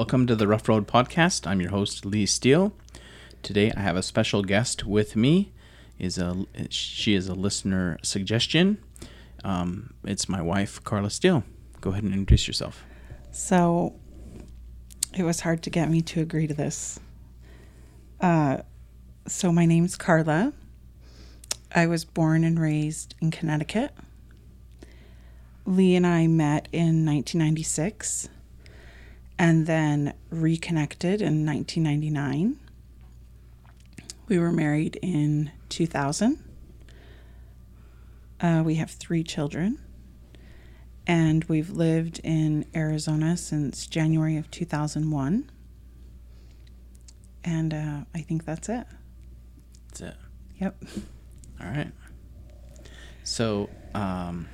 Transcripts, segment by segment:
Welcome to the Rough Road Podcast. I'm your host Lee Steele. Today I have a special guest with me. Is a she is a listener suggestion. Um, it's my wife Carla Steele. Go ahead and introduce yourself. So it was hard to get me to agree to this. Uh, so my name's Carla. I was born and raised in Connecticut. Lee and I met in 1996 and then reconnected in 1999. We were married in 2000. Uh, we have three children, and we've lived in Arizona since January of 2001. And uh, I think that's it. That's it. Yep. All right. So, um,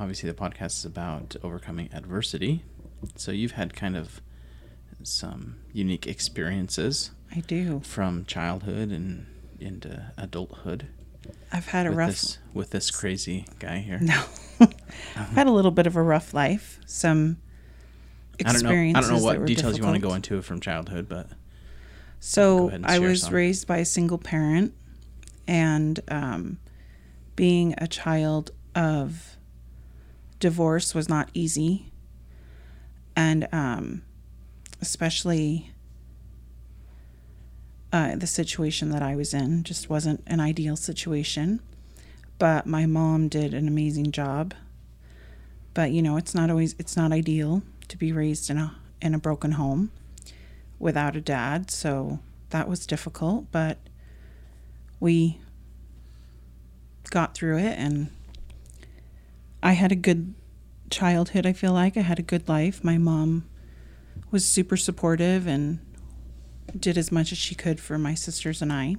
obviously, the podcast is about overcoming adversity. So, you've had kind of some unique experiences I do. from childhood and into adulthood I've had a with rough. this with this crazy guy here. No. I've had a little bit of a rough life. Some I don't know. I experiences. don't know what details you want to go difficult. into from childhood, but So I was some. raised by a single parent, and um, being a child of divorce was not easy, and um, especially uh, the situation that I was in just wasn't an ideal situation. But my mom did an amazing job. But you know, it's not always it's not ideal to be raised in a in a broken home without a dad, so that was difficult, but we got through it and I had a good childhood, I feel like. I had a good life. My mom was super supportive and did as much as she could for my sisters and I.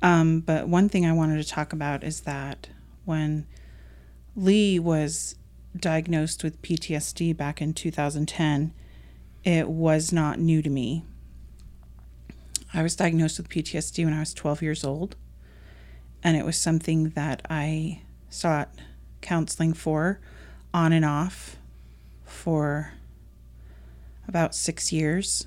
Um, but one thing I wanted to talk about is that when Lee was diagnosed with PTSD back in 2010, it was not new to me. I was diagnosed with PTSD when I was 12 years old, and it was something that I sought counseling for on and off for about six years.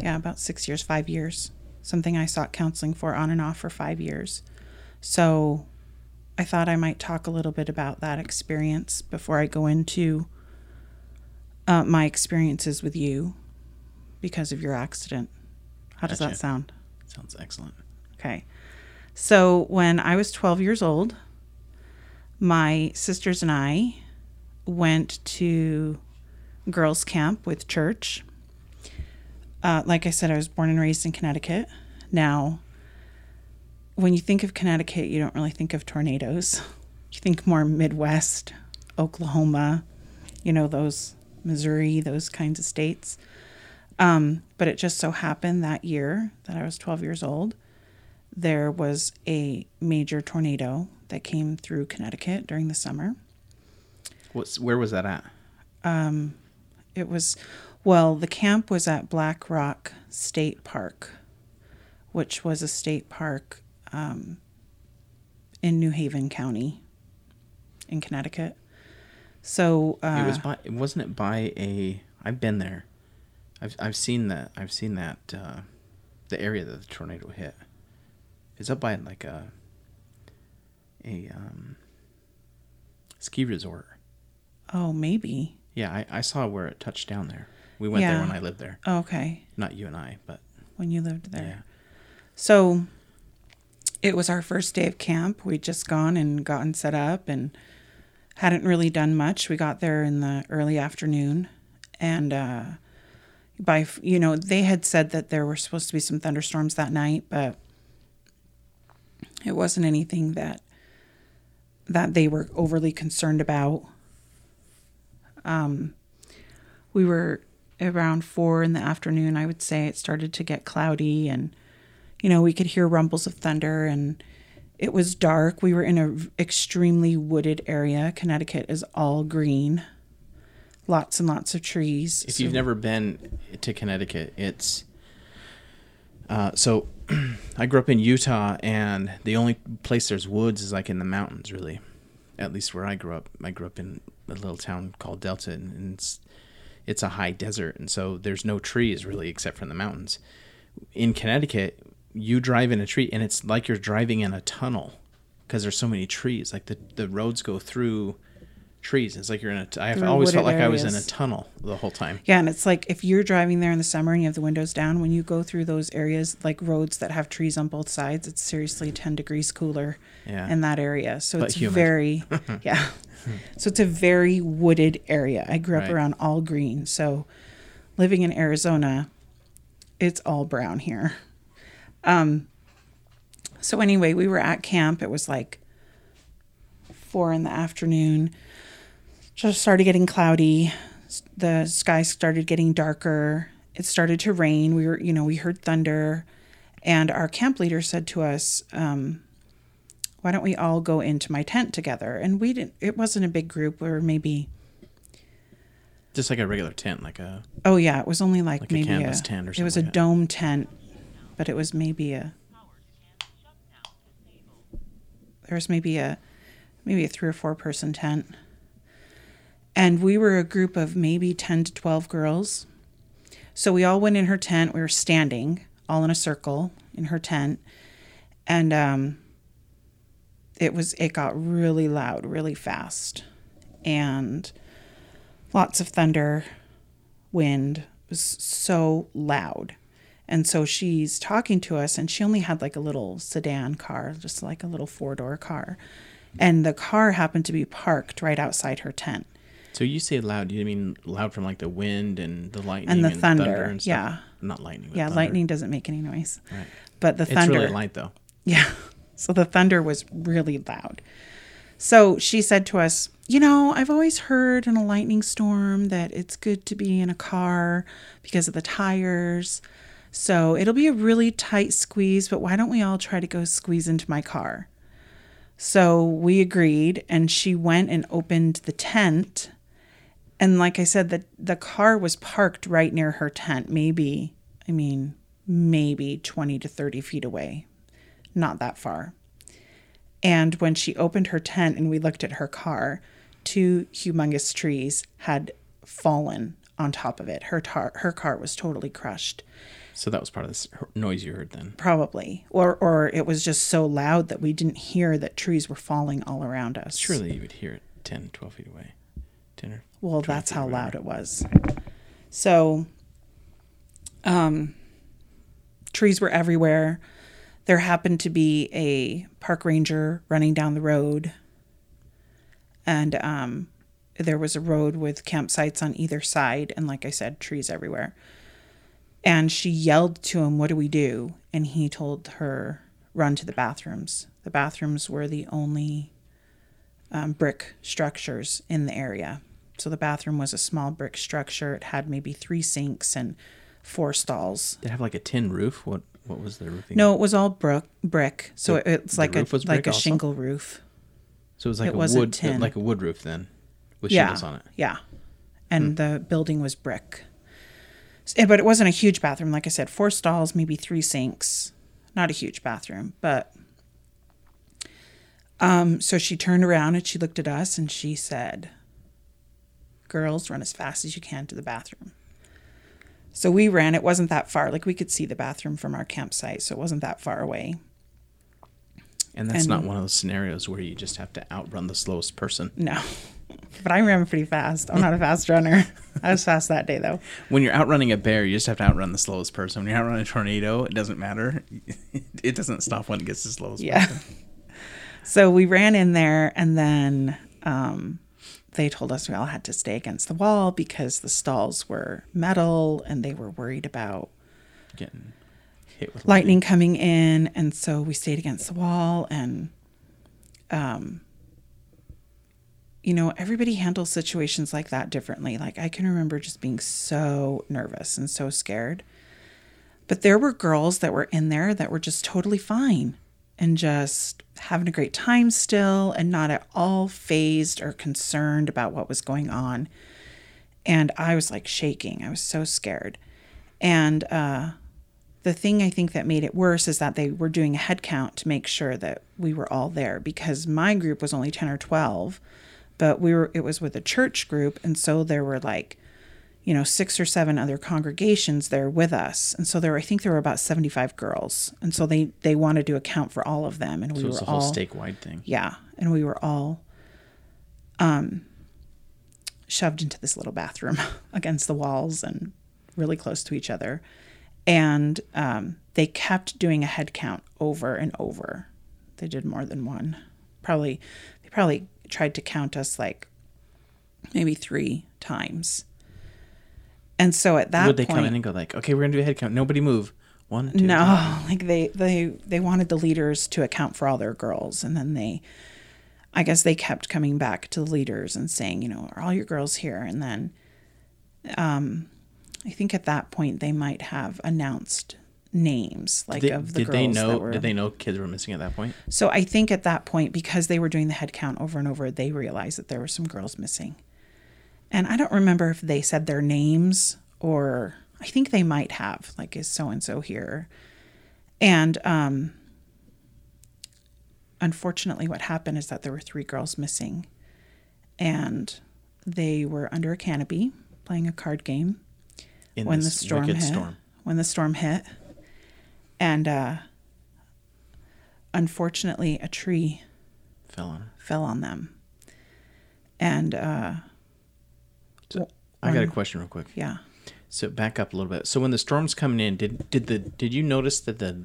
Yeah, about six years, five years. Something I sought counseling for on and off for five years. So I thought I might talk a little bit about that experience before I go into uh, my experiences with you because of your accident. How does that sound? sounds excellent. Okay. So when I was 12 years old, my sisters and I went to girls' camp with church. Uh, like I said, I was born and raised in Connecticut. Now, when you think of Connecticut, you don't really think of tornadoes. You think more Midwest, Oklahoma, you know, those Missouri, those kinds of states. Um, but it just so happened that year that I was 12 years old, there was a major tornado that came through Connecticut during the summer. What's where was that at? It was, well, the camp was at Black Rock State Park, which was a state park um, in New Haven County in Connecticut. So uh, it was by. Wasn't it by a? I've been there. I've I've seen that. I've seen that. Uh, the area that the tornado hit. It's up by like a. A um. Ski resort. oh, maybe. Yeah, I, I saw where it touched down there. We went there when I lived there. Okay. Not you and I, but When you lived there. yeah. So it was our first day of camp. We'd just gone and gotten set up and hadn't really done much. We got there in the early afternoon and uh by you know, they had said that there were supposed to be some thunderstorms that night, but it wasn't anything that that they were overly concerned about. Um we were around 4 in the afternoon, I would say it started to get cloudy and you know, we could hear rumbles of thunder and it was dark. We were in an extremely wooded area. Connecticut is all green. Lots and lots of trees. If So- you've never been to Connecticut, it's uh, so I grew up in Utah, and the only place there's woods is like in the mountains, really. at least where I grew up, I grew up in a little town called Delta, and, it's it's a high desert, and so there's no trees really except for in the mountains. In Connecticut, you drive in a tree, and it's like you're driving in a tunnel because there's so many trees. Like the the roads go through trees. It's like you're in a. I've always felt like I was in a tunnel the whole time. Yeah, and it's like if you're driving there in the summer and you have the windows down, when you go through those areas, like roads that have trees on both sides, it's seriously 10 degrees cooler Yeah. in that area. So But it's humid. very, yeah. So it's a very wooded area. I grew up Right. around all green. So living in Arizona, it's all brown here. Um, so anyway, we were at camp. It was like four in the afternoon. Just started getting cloudy. The sky started getting darker. It started to rain. We were, you know, we heard thunder, and our camp leader said to us, um, "Why don't we all go into my tent together?" And we didn't. It wasn't a big group. We were maybe. Just like a regular tent, like a Oh yeah, it was only like, Like a maybe canvas tent or It was a something like dome tent, but it was maybe a. There was maybe a, maybe a three or four person tent. And we were a group of maybe ten to twelve girls. So we all went in her tent. We were standing all in a circle in her tent, and um. It was. It got really loud, really fast, and lots of thunder wind it was so loud. And so she's talking to us, and she only had like a little sedan car, just like a little four door car. And the car happened to be parked right outside her tent. So you say loud? Do you mean loud from like the wind and the lightning And the thunder, and stuff? yeah. Not lightning. Yeah, thunder. lightning doesn't make any noise. Right. But the thunder. It's thunder. really light though. Yeah. So the thunder was really loud. So she said to us, You know, I've always heard in a lightning storm that it's good to be in a car because of the tires. So it'll be a really tight squeeze, but why don't we all try to go squeeze into my car? So we agreed, and she went and opened the tent. And like I said, the, the car was parked right near her tent, maybe, I mean, maybe 20 to 30 feet away not that far. And when she opened her tent and we looked at her car, two humongous trees had fallen on top of it. Her tar- her car was totally crushed, So that was part of this noise you heard then. probably, or or it was just so loud that we didn't hear that trees were falling all around us. Surely you would hear it 10, 12 feet away. 10 or Well, that's how loud it was. So, um, trees were everywhere. There happened to be a park ranger running down the road, and um, there was a road with campsites on either side, and like I said, trees everywhere. And she yelled to him, "What do we do?" And he told her, "Run to the bathrooms." The bathrooms were the only um, brick structures in the area. So the bathroom was a small brick structure. It had maybe three sinks and four stalls. Did it have like a tin roof? What what was the roofing? No, it was all brick. Brick. So The- it's like a was like a also? shingle roof. So it was like it a wasn't wood tin. like a wood roof then with yeah, shingles on it. yeah, and the building was brick. Eh, But it wasn't a huge bathroom. Like I said, four stalls, maybe three sinks. Not a huge bathroom, but. Um, so she turned around and she looked at us and she said, Girls, run as fast as you can to the bathroom. So we ran. It wasn't that far. Like we could see the bathroom from our campsite, so it wasn't that far away. And that's not one of those scenarios where you just have to outrun the slowest person. No. But I ran pretty fast. I'm not a fast runner. I was fast that day though. When you're outrunning a bear, you just have to outrun the slowest person. When you're outrunning a tornado, it doesn't matter. It doesn't stop when it gets the slowest Yeah. person. So we ran in there and then um, they told us we all had to stay against the wall because the stalls were metal and they were worried about Getting hit with lightning coming in. And so we stayed against the wall and, um, you know, everybody handles situations like that differently. Like I can remember just being so nervous and so scared. But there were girls that were in there that were just totally fine and just having a great time still and not at all fazed or concerned about what was going on. And I was like shaking. I was so scared. And uh, the thing I think that made it worse is that they were doing a head count to make sure that we were all there because my group was only 10 or 12, but we were it was with a church group and so there were like you know, six or seven other congregations there with us. And so there, I think there were about 75 girls. And so they, they wanted to account for all of them. And we were all, statewide thing. yeah. And we were all, um, shoved into this little bathroom against the walls and really close to each other. And, um, they kept doing a head count over and over. They did more than one. Probably, they probably tried to count us like maybe three times. And so at that point Would they point, come in and go like, okay, we're gonna do a head count. Nobody move. One, two. no, like they they they wanted the leaders to account for all their girls, and then they, I guess they kept coming back to the leaders and saying, you know, are all your girls here? And then, um, I think at that point they might have announced names like Did, of the did girls they know? were. Did they know kids were missing at that point? So I think at that point, because they were doing the head count over and over, they realized that there were some girls missing. And I don't remember if they said their names or I think they might have, like, is so and so here. And um, unfortunately, what happened is that there were three girls missing. And they were under a canopy playing a card game In when the storm hit. storm. When the storm hit, and uh, unfortunately, a tree Fell on. fell on them. And uh, So I got a um, question real quick. yeah, So back up a little bit. So when the storm's coming in, did did the did you notice that the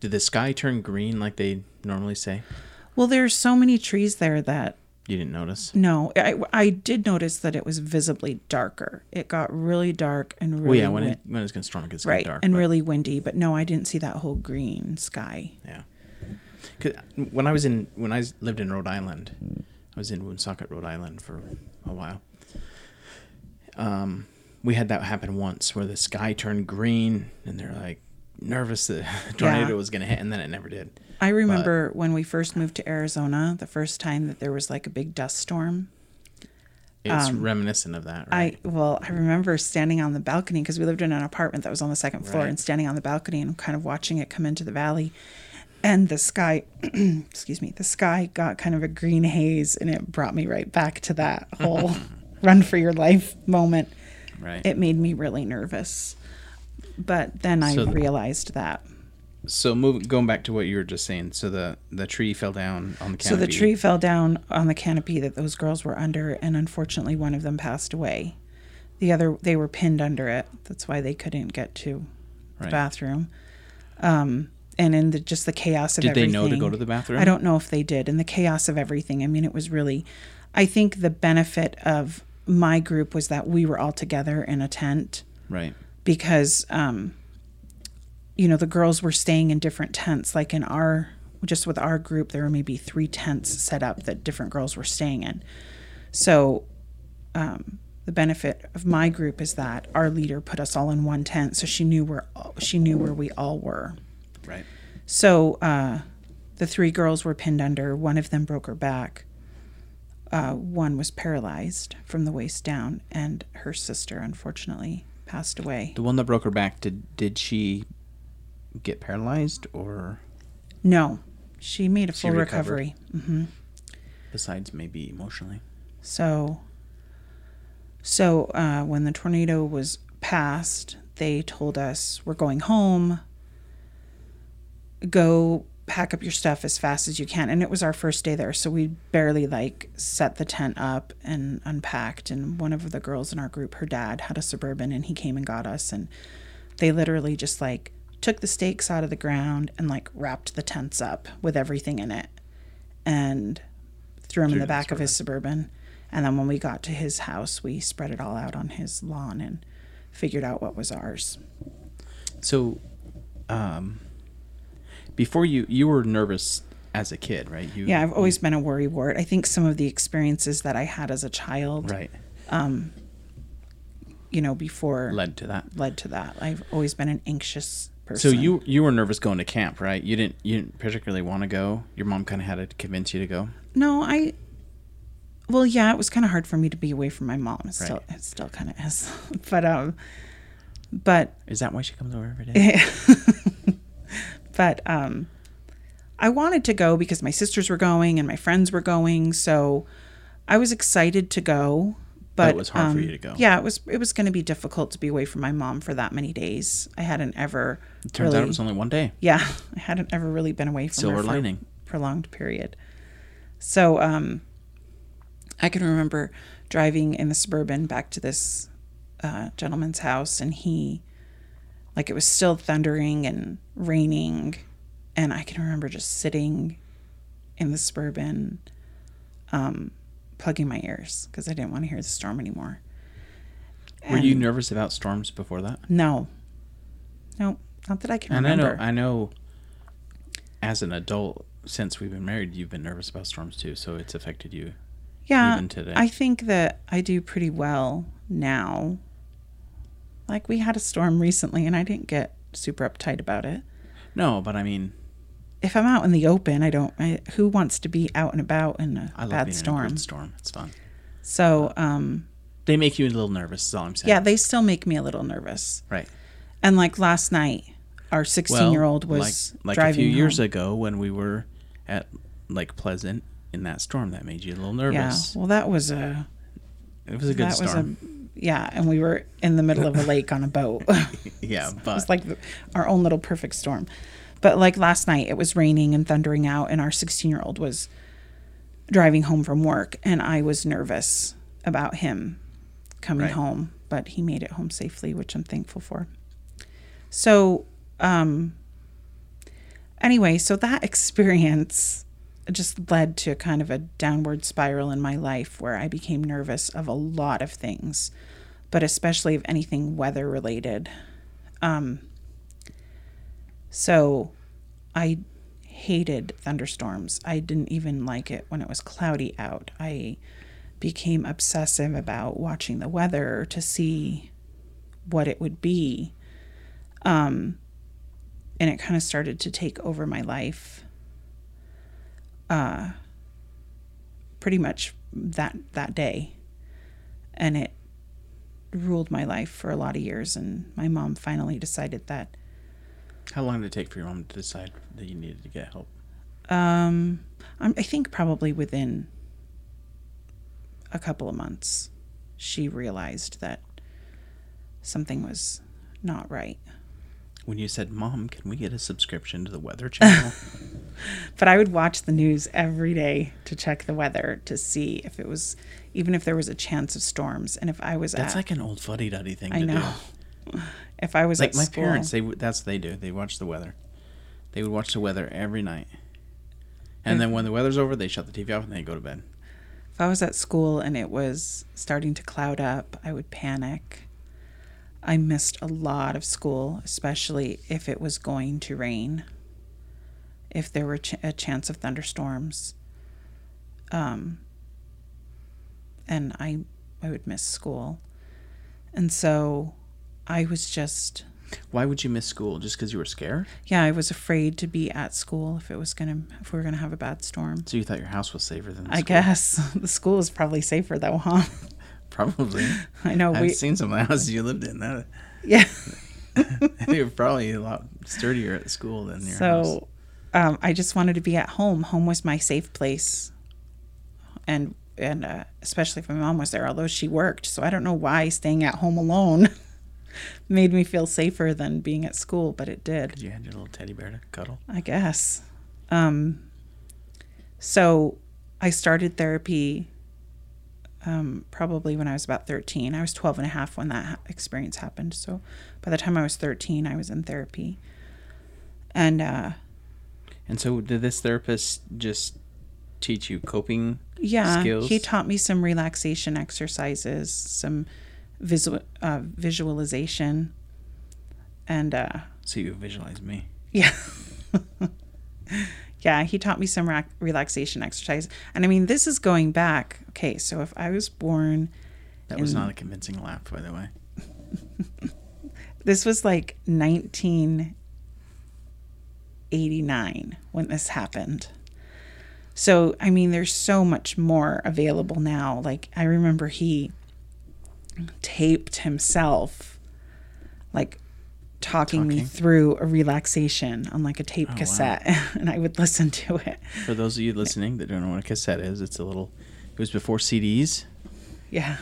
did the sky turn green like they normally say? well, there's so many trees there that You didn't notice. no, I I did notice that it was visibly darker. It got really dark and really Well, yeah, when it, when it's gonna storm, it gets right dark. and but- really windy. But no, I didn't see that whole green sky. Yeah. 'Cause when I was in when I lived in Rhode Island, I was in Woonsocket, Rhode Island for a while. Um, we had that happen once where the sky turned green and they're like nervous that a tornado Yeah. was gonna hit, and then it never did. I remember when we first moved to Arizona, the first time that there was like a big dust storm. It's Um, reminiscent of that, right? I well, I remember standing on the balcony because we lived in an apartment that was on the second floor, Right. and standing on the balcony and kind of watching it come into the valley, and the sky, excuse me, the sky got kind of a green haze, and it brought me right back to that whole run for your life moment. right. It made me really nervous, but then I So realized that. so moving going back to what you were just saying, so the the tree fell down on the canopy. So the tree fell down on the canopy that those girls were under, and unfortunately, one of them passed away. The other, they were pinned under it. That's why they couldn't get to the Right. bathroom. Um, and in the just the chaos of Did they everything. know to go to the bathroom? I don't know if they did. In the chaos of everything, I mean, it was really. I think the benefit of my group was that we were all together in a tent Right. because um you know the girls were staying in different tents. Like in our just with our group there were maybe three tents set up that different girls were staying in. So um the benefit of my group is that our leader put us all in one tent so she knew where she knew where we all were. Right. so uh the three girls were pinned under. One of them broke her back uh, one was paralyzed from the waist down and her sister unfortunately passed away The one that broke her back, did did she get paralyzed or No, she made a full recovery. hmm besides maybe emotionally? So, so uh, when the tornado was passed, they told us we're going home. Go pack up your stuff as fast as you can, and it was our first day there, so we barely like set the tent up and unpacked. And one of the girls in our group, her dad had a suburban, and he came and got us, and they literally just like took the stakes out of the ground and like wrapped the tents up with everything in it, and threw him in the back of his suburban. And then when we got to his house, we spread it all out on his lawn and figured out what was ours. So, um, before you you were nervous as a kid, right? You Yeah, I've always been a worry wart. I think some of the experiences that I had as a child, right you know, before led, to that. Led to that. I've always been an anxious person. So you you were nervous going to camp, right? You didn't you didn't particularly want to go. Your mom kind of had to convince you to go. No, I. Well, yeah, it was kind of hard for me to be away from my mom. It still, Right. it still kind of is. but um, but Is that why she comes over every day? but um, I wanted to go because my sisters were going and my friends were going, so I was excited to go. But, it was hard for um, you to go. Yeah, it was. It was going to be difficult to be away from my mom for that many days. I hadn't ever. It turns really, out it was only one day. yeah, I hadn't ever really been away from Silver her for lining. a prolonged period. So, um, I can remember driving in the suburban back to this uh, gentleman's house, and he, like, it was still thundering and raining, and I can remember just sitting in the suburban, um, plugging my ears because I didn't want to hear the storm anymore. Were you nervous about storms before that? No, no, not that I can And I remember. know, I know, as an adult, since we've been married, you've been nervous about storms too. So it's affected you. yeah, even today. I think that I do pretty well now. Like we had a storm recently, and I didn't get super uptight about it. No, but I mean, If I'm out in the open, I don't. I, who wants to be out and about in a I love bad being in a storm? storm. It's fun. So, um, They make you a little nervous. Is all I'm saying. yeah, they still make me a little nervous. Right. And like last night, our 16 year old was like, like driving a few years ago when we were at Lake Pleasant in that storm that made you a little nervous. Yeah, well, that was a It was a good that storm. Yeah, and we were in the middle of a lake on a boat. yeah, it but was like our own little perfect storm. But like last night, it was raining and thundering out, and our 16 year old was driving home from work, and I was nervous about him coming Right. home, but he made it home safely, which I'm thankful for. So, um, anyway, so that experience just led to kind of a downward spiral in my life where I became nervous of a lot of things, but especially of anything weather related. Um, so I hated thunderstorms. I didn't even like it when it was cloudy out. I became obsessive about watching the weather to see what it would be. Um, and it kind of started to take over my life. Uh, pretty much that that day, and it ruled my life for a lot of years. And my mom finally decided that how long did it take for your mom to decide that you needed to get help? Um, I'm, I think probably within a couple of months, she realized that something was not right. When you said, "Mom, can we get a subscription to the Weather Channel?" But I would watch the news every day to check the weather to see if it was, even if there was a chance of storms, and if I was That's at, like an old fuddy-duddy thing I to know, do. if I was Like at my school, parents, they would- that's what they do. They watch the weather. They would watch the weather every night, and then when the weather's over, they shut the TV off and they go to bed. if I was at school and it was starting to cloud up, I would panic. I missed a lot of school, especially if it was going to rain. If there were ch- a chance of thunderstorms, um, and I, I would miss school, and so I was just, Why would you miss school? Just because you were scared? yeah, I was afraid to be at school if it was gonna, if we were gonna have a bad storm. So you thought your house was safer than the I school? guess the school is probably safer though, huh? Probably. I know I've we, seen some of the houses you lived in. That yeah. they were probably a lot sturdier at school than your house. So um, I just wanted to be at home. Home was my safe place, and and uh, especially if my mom was there, although she worked. So I don't know why staying at home alone made me feel safer than being at school, but it did. You had your little teddy bear to cuddle. I guess. Um, so I started therapy um, probably when I was about 13. I was 12 and a half when that ha- experience happened. So by the time I was 13, I was in therapy. And uh, And so, did this therapist just teach you coping? yeah, Skills? he taught me some relaxation exercises, some visual uh, visualization, and uh, So you visualize me. Yeah. yeah, he taught me some ra- relaxation exercise. And I mean, this is going back. Okay, so if I was born, That was In- not a convincing laugh, by the way. this was like 1989 when this happened. So, I mean, there's so much more available now. Like, I remember he taped himself, like, talking, me through a relaxation on like a tape Oh, wow. cassette, and I would listen to it. For those of you listening that don't know what a cassette is, it's a little. It was before CDs. Yeah,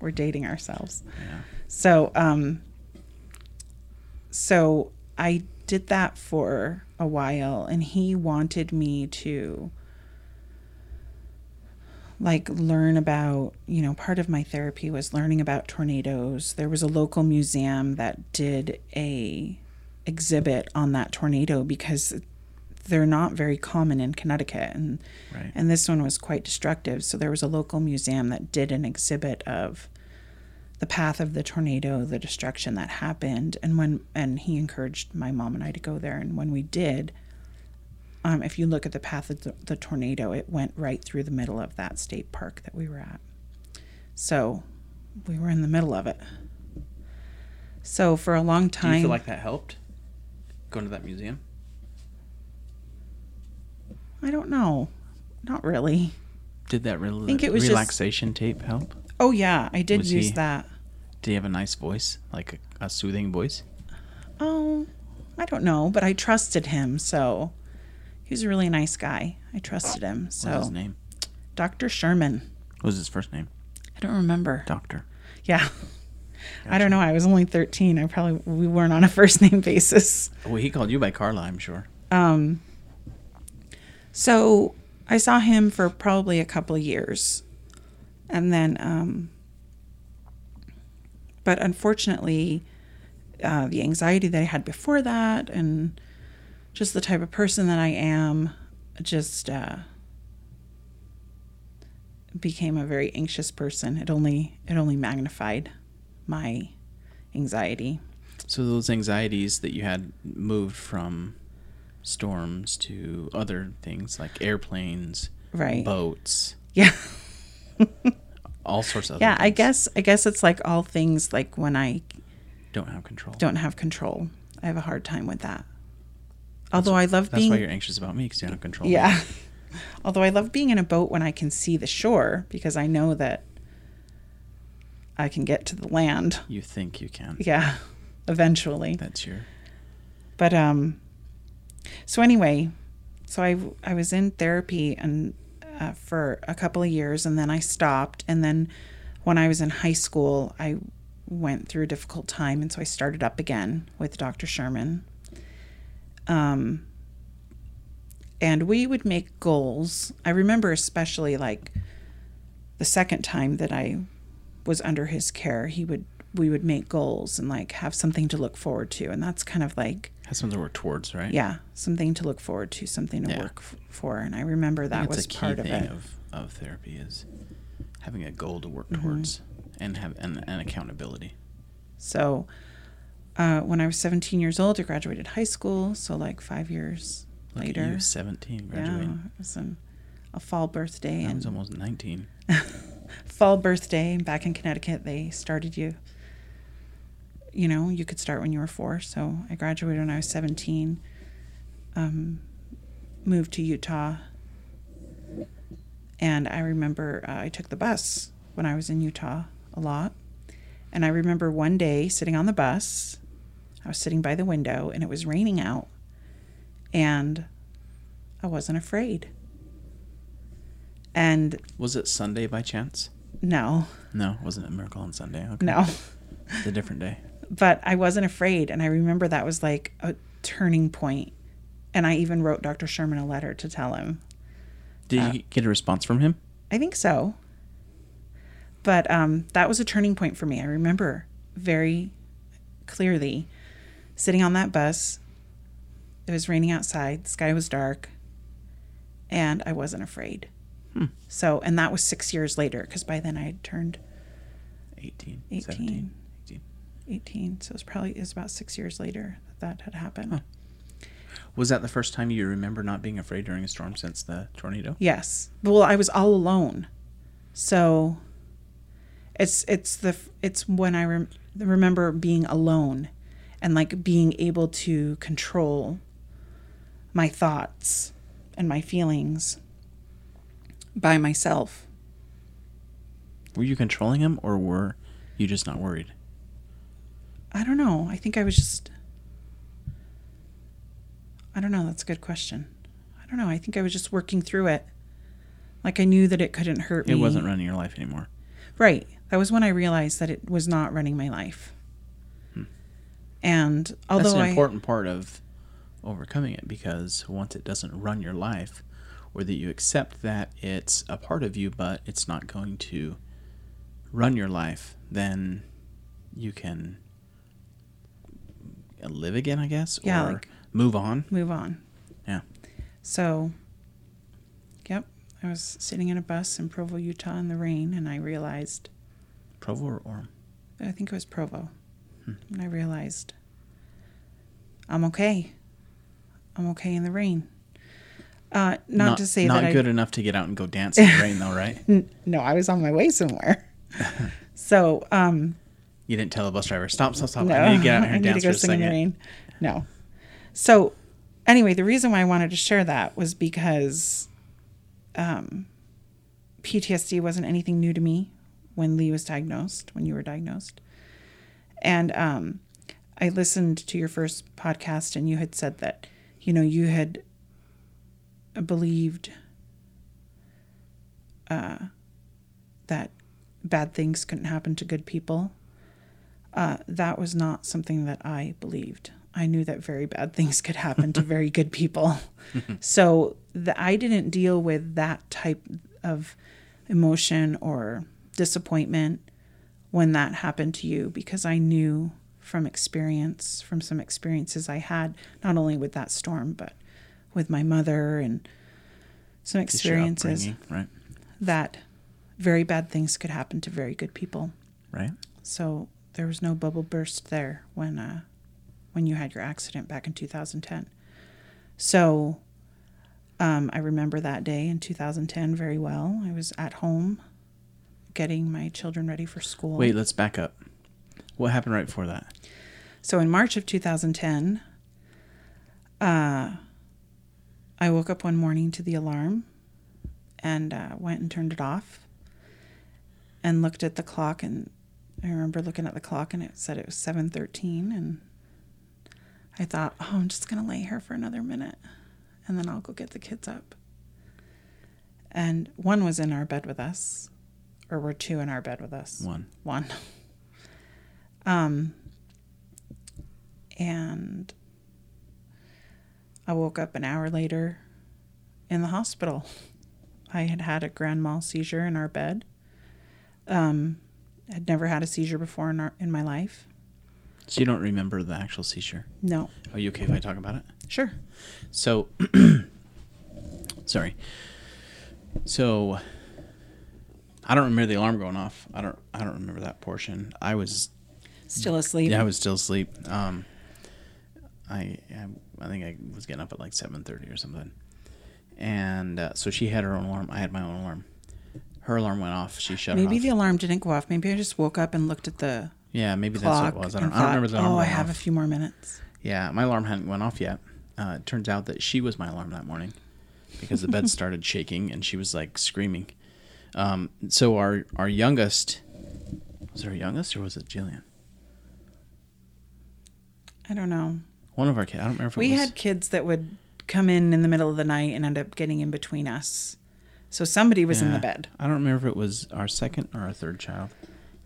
we're dating ourselves. Yeah. So, um, so I did that for a while, and he wanted me to like learn about, you know, part of my therapy was learning about tornadoes. There was a local museum that did a exhibit on that tornado because they're not very common in Connecticut and Right. and this one was quite destructive. So there was a local museum that did an exhibit of the path of the tornado, the destruction that happened, and when and he encouraged my mom and I to go there. And when we did, um, if you look at the path of the, the tornado, it went right through the middle of that state park that we were at. So we were in the middle of it. So for a long time. Do you feel like that helped? Going to that museum. I don't know, not really. Did that rel- think it was just- relaxation tape help? Oh yeah, I did Was use he- that. Did he have a nice voice, like a, a soothing voice? Oh, I don't know, but I trusted him, so he was a really nice guy. I trusted him. What was his So name? Dr. Sherman. What was his first name? I don't remember. Doctor. Yeah. I don't know. I was only 13. I probably we weren't on a first name basis. Well, he called you by Carla, I'm sure. Um so I saw him for probably a couple of years. And then um but unfortunately uh, the anxiety that I had before that and just the type of person that I am just uh, became a very anxious person. It only it only magnified my anxiety. So those anxieties that you had moved from storms to other things like airplanes, Right. boats, Yeah. all sorts of. yeah, other I guess I guess it's like all things like when I don't have control. don't have control. I have a hard time with that. Although I love That's being why you're anxious about me because you don't have control. Yeah. Although I love being in a boat when I can see the shore because I know that I can get to the land. You think you can. Yeah, eventually. That's your. But um so anyway, so I I was in therapy and uh, for a couple of years and then I stopped and then when I was in high school I went through a difficult time and so I started up again with Dr. Sherman. Um and we would make goals. I remember especially like the second time that I was under his care, he would we would make goals and like have something to look forward to and that's kind of like Has something to work towards, right? yeah something to look forward to something to Yeah. work f- for and i remember that think was a key part of it of, of therapy is having a goal to work Mhm. towards and have and, and accountability. so uh, when i was 17 years old i graduated high school so like five years Look later at you, 17, yeah graduating. it was an, a fall birthday I was almost 19. fall birthday back in connecticut they started you you know you could start when you were four so i graduated when i was 17 um, moved to utah and i remember uh, i took the bus when i was in utah a lot and i remember one day sitting on the bus i was sitting by the window and it was raining out and i wasn't afraid and Was it Sunday by chance? no No, wasn't it Miracle on Sunday? Okay. no It's a different day. but I wasn't afraid. And I remember that was like a turning point. And I even wrote Dr. Sherman a letter to tell him. Did Uh, you get a response from him? I think so. But um, that was a turning point for me. I remember very clearly sitting on that bus. It was raining outside, the sky was dark, and I wasn't afraid. Hmm. So, and that was six years later, because by then I had turned 18, 18. 17, 18. 18. So it was probably, it was about six years later that that had happened. Huh. Was that the first time you remember not being afraid during a storm since the tornado? Yes. Well, I was all alone. So it's it's the it's when I rem- remember being alone and like being able to control my thoughts and my feelings by myself. Were you controlling him or were you just not worried? I don't know. I think I was just I don't know. That's a good question. I don't know. I think I was just working through it. Like I knew that it couldn't hurt me. It wasn't running your life anymore. Right. That was when I realized that it was not running my life. And although That's an I important part of overcoming it because once it doesn't run your life, or that you accept that it's a part of you, but it's not going to run your life, then you can live again, I guess, Yeah, or like- move on. move on. Yeah. So, yep, I was sitting in a bus in Provo, Utah in the rain, and I realized, Provo or Orem? I think it was Provo. And I realized I'm okay. I'm okay in the rain. Uh, not, to say that. not that good I, enough to get out and go dance in the rain, though, right? No, I was on my way somewhere. so, um, You didn't tell the bus driver, stop, stop, stop. no, I need to get out here I and need to dance go for a sing in the second. rain. No. So, anyway, the reason why I wanted to share that was because um, PTSD wasn't anything new to me when Lee was diagnosed, when you were diagnosed. And um, I listened to your first podcast, and you had said that, you know, you had believed uh, that bad things couldn't happen to good people. Uh, that was not something that I believed. I knew that very bad things could happen to very good people. so the, I didn't deal with that type of emotion or disappointment when that happened to you because I knew from experience, from some experiences I had, not only with that storm, but with my mother and some experiences right? that very bad things could happen to very good people. Right? So there was no bubble burst there when uh, when you had your accident back in 2010. So um, I remember that day in 2010 very well. I was at home getting my children ready for school. Wait, let's back up. What happened right before that? So in March of 2010, uh, I woke up one morning to the alarm and uh, went and turned it off and looked at the clock and I remember looking at the clock and it said it was 7:13 and I thought, "Oh, I'm just going to lay here for another minute and then I'll go get the kids up." And one was in our bed with us or were two in our bed with us One. one. Um, and I woke up an hour later in the hospital. I had had a grand mal seizure in our bed. Um, had never had a seizure before in our in my life. So you don't remember the actual seizure? No, Are you okay if I talk about it? sure. So, sorry. So, I don't remember the alarm going off. I don't. I don't remember that portion. I was. Still asleep. Yeah, I was still asleep. Um, I I think I was getting up at like seven thirty or something, and uh, so she had her own alarm. I had my own alarm. Her alarm went off. She shut off. Maybe the alarm didn't go off. Maybe I just woke up and looked at the yeah, maybe that's what it was. I don't. I don't thought, remember the alarm. Oh, I have off. a few more minutes. Yeah, my alarm hadn't went off yet. Uh, it turns out that she was my alarm that morning because the bed started shaking and she was like screaming. Um, so our our youngest was it our youngest or was it Jillian? I don't know. One of our kids. I don't remember if it We was. had kids that would come in in the middle of the night and end up getting in between us. So somebody was in the bed. I don't remember if it was our second or our third child.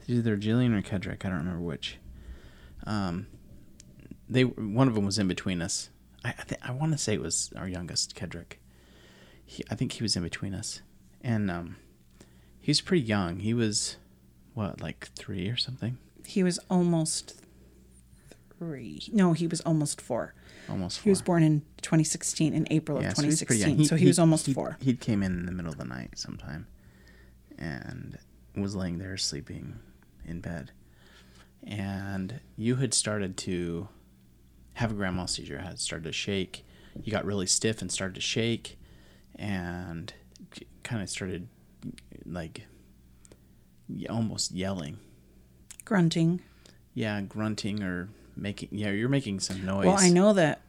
Either Jillian or Kedrick. I don't remember which. Um, they one of them was in between us. I I, th- I want to say it was our youngest, Kedrick. He, I think he was in between us, and um, he was pretty young. He was what, like three or something, He was almost three. No, he was almost four. almost. Four. He was born in 2016, in April Yeah, of so he was pretty 2016. young. So he, was almost he- four. He came in in the middle of the night sometime, and was laying there sleeping in bed. And you had started to have a grand mal seizure. Had started to shake. You got really stiff and started to shake, and kind of started like almost yelling. Grunting. Yeah, grunting or making. Yeah, you're making some noise. Well, I know that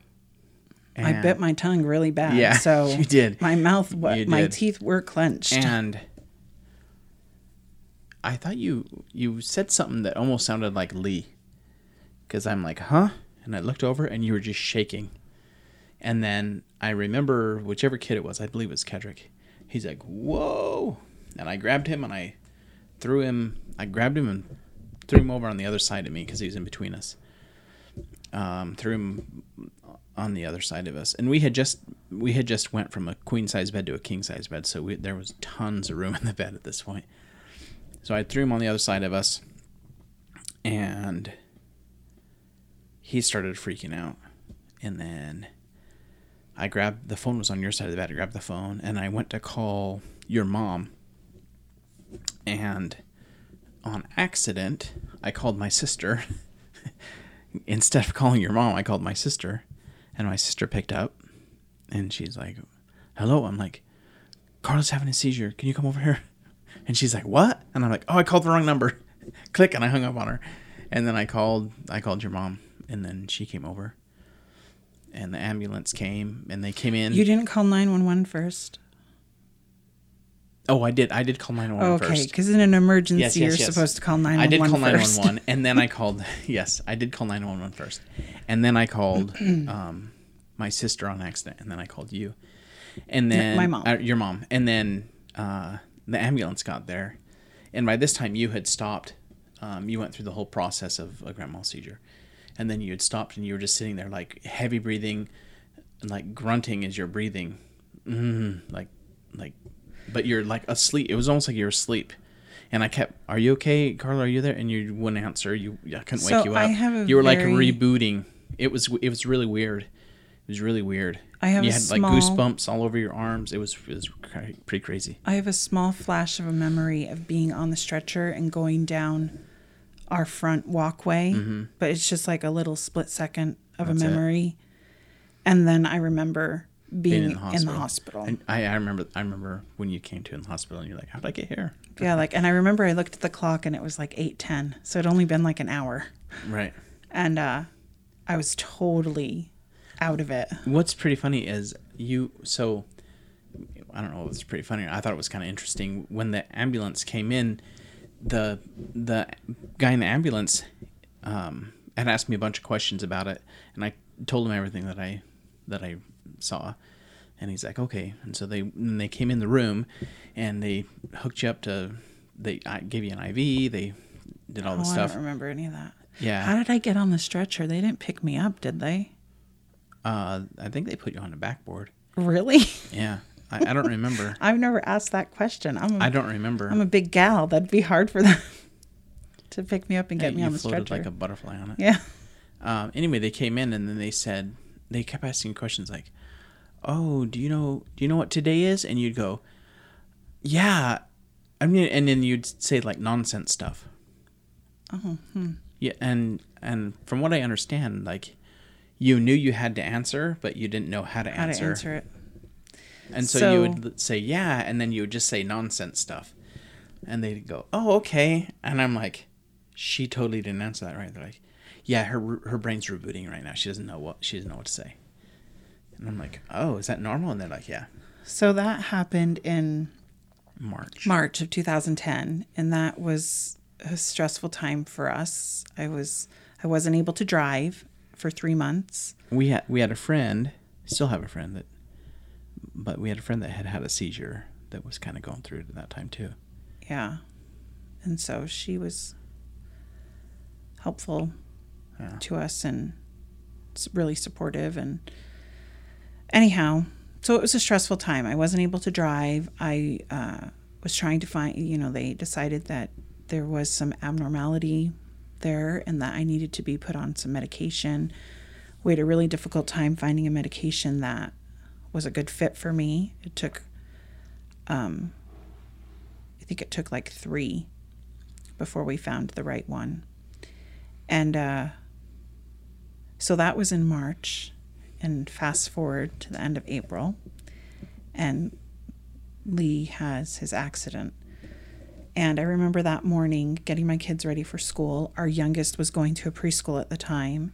I bit my tongue really bad. Yeah, So you did. My mouth, You my teeth were clenched. and I thought you you said something that almost sounded like Lee, because I'm like, huh, and I looked over and you were just shaking. And then I remember whichever kid it was, I believe it was Kedrick. He's like, "Whoa!" And I grabbed him and I threw him. I grabbed him and threw him over on the other side of me because he was in between us. Um, threw him on the other side of us, and we had just we had just went from a queen size bed to a king size bed, so we, there was tons of room in the bed at this point. So I threw him on the other side of us, and he started freaking out, and then I grabbed the phone was on your side of the bed. I grabbed the phone and I went to call your mom. And on accident, I called my sister. Instead of calling your mom, I called my sister. And my sister picked up and she's like, Hello. I'm like, Carla's having a seizure. Can you come over here? And she's like, What? And I'm like, Oh, I called the wrong number. Click and I hung up on her. And then I called I called your mom and then she came over and the ambulance came and they came in. You didn't call 911 first? Oh, I did. I did call 911 Okay, first. because in an emergency, Yes, yes, you're yes. supposed to call 911 I did call 911 and then I called yes, I did call 911 first. And then I called um, my sister on accident and then I called you. And then my mom. uh, your mom. And then uh, the ambulance got there. And by this time you had stopped. Um, you went through the whole process of a grand mal seizure. And then you had stopped and you were just sitting there like heavy breathing and like grunting as you're breathing. Mm, like like but you're like asleep. It was almost like you were asleep. And I kept, "Are you okay, Carla? Are you there?" And you wouldn't answer. You, I couldn't So wake you up. I have a you were like very- rebooting. It was, it was really weird. It was really weird. I have you a had small- like goosebumps all over your arms. It was, it was cra- pretty crazy. I have a small flash of a memory of being on the stretcher and going down our front walkway, but it's just like a little split second of Mm-hmm. That's a it. memory. And then I remember being, Being in the hospital. And I, I remember, I remember when you came to in the hospital, and you're like, "How did I get here?" yeah, like, and I remember I looked at the clock and it was like 8:10, so it'd only been like an hour, Right. and uh, I was totally out of it. What's pretty funny is you. So I don't know. It was pretty funny. I thought it was kind of interesting when the ambulance came in. The the guy in the ambulance um, had asked me a bunch of questions about it, and I told him everything that I that I saw. And he's like, okay. And so they and they came in the room, and they hooked you up to. They I gave you an IV. They did all Oh, the I stuff. don't remember any of that. Yeah. How did I get on the stretcher? They didn't pick me up, did they? Uh, I think they put you on a backboard. Really? Yeah. I, I don't remember. I've never asked that question. I'm a, I don't remember. I'm a big gal. That'd be hard for them to pick me up and get me on the floated stretcher. like a butterfly on it. yeah. Um, anyway, they came in and then they said they kept asking questions like, "Oh, do you know do you know what today is?" And you'd go, "Yeah." I mean, and then you'd say like nonsense stuff. Oh, hmm. Yeah, and and from what I understand, like you knew you had to answer, but you didn't know how to How answer. to answer it. And so, So- you would say yeah, and then you would just say nonsense stuff, and they'd go, "Oh, okay," and I'm like, "She totally didn't answer that right." They're like, "Yeah, her her brain's rebooting right now. She doesn't know what she doesn't know what to say." And I'm like, "Oh, is that normal?" And they're like, "Yeah, So that happened in March." March of 2010, and that was a stressful time for us. I was I wasn't able to drive for three months. We had we had a friend, still have a friend that, but we had a friend that had had a seizure that was kind of going through it at that time too. Yeah, and so she was helpful Yeah. to us and really supportive and anyhow so it was a stressful time. I wasn't able to drive. I uh, was trying to find you know they decided that there was some abnormality there and that i needed to be put on some medication. We had a really difficult time finding a medication that was a good fit for me. It took um i think it took like three before we found the right one. And uh, so that was in March. And fast forward to the end of April, and Lee has his accident. And I remember that morning getting my kids ready for school. Our youngest was going to a preschool at the time.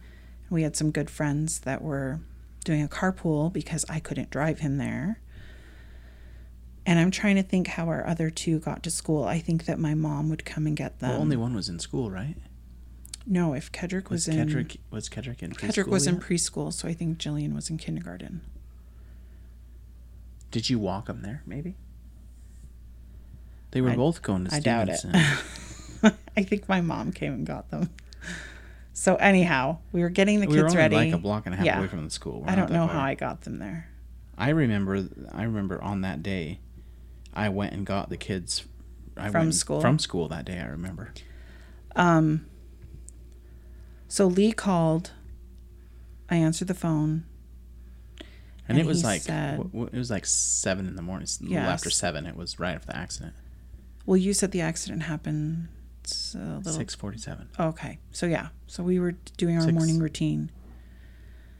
We had some good friends that were doing a carpool because I couldn't drive him there. And I'm trying to think how our other two got to school. I think that my mom would come and get them. Well, only one was in school, right? No, if Kedrick was, Was in Kedrick was Kedrick in preschool? Kedrick was in preschool, so I think Jillian was in kindergarten. Did you walk them there? Maybe. They were I- both going to I doubt it. I think my mom came and got them. So anyhow, we were getting the we were kids only ready. like a block and a half Yeah. away from the school. We're I don't know far. how I got them there. I remember. I remember on that day, I went and got the kids. I From went school? From school that day, I remember. Um, so Lee called. I answered the phone. And, And it was like said- w- w- it was like seven in the morning. A after seven. It was right after the accident. Well, you said the accident happened s- a little. Six forty-seven. Okay, so yeah, so we were doing our Six. morning routine.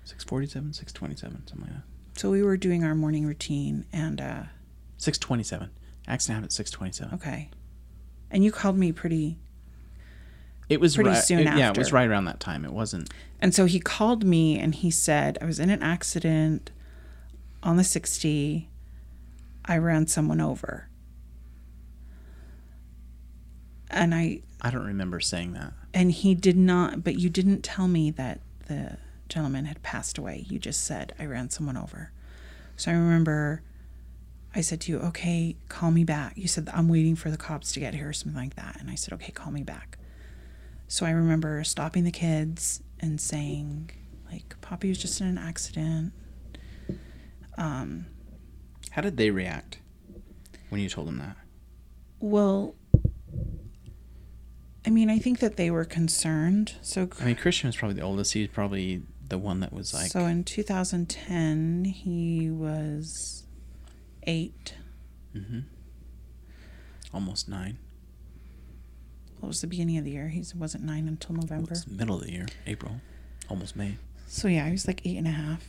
Six forty-seven. Six twenty-seven. Something like that. So we were doing our morning routine, and uh, Six twenty-seven. Accident happened at six twenty-seven. okay, and you called me pretty. It was Pretty right, soon it- Yeah, it was right around that time. It wasn't. And so he called me, and he said I was in an accident on the sixty. I ran someone over, and I I don't remember saying that. and he did not. But you didn't tell me that the gentleman had passed away. You just said I ran someone over. So I remember. I said to you, okay, call me back. You said, I'm waiting for the cops to get here or something like that. And I said, okay, call me back. So I remember stopping the kids and saying, like, Poppy was just in an accident. Um, How did they react when you told them that? well, I mean, I think that they were concerned. So, I mean, Christian was probably the oldest. He's probably the one that was like. so in 2010, he was eight. hmm Almost nine. What was the beginning of the year? He wasn't nine until Well, November. it's middle of the year, April, almost May. So yeah, he was like eight and a half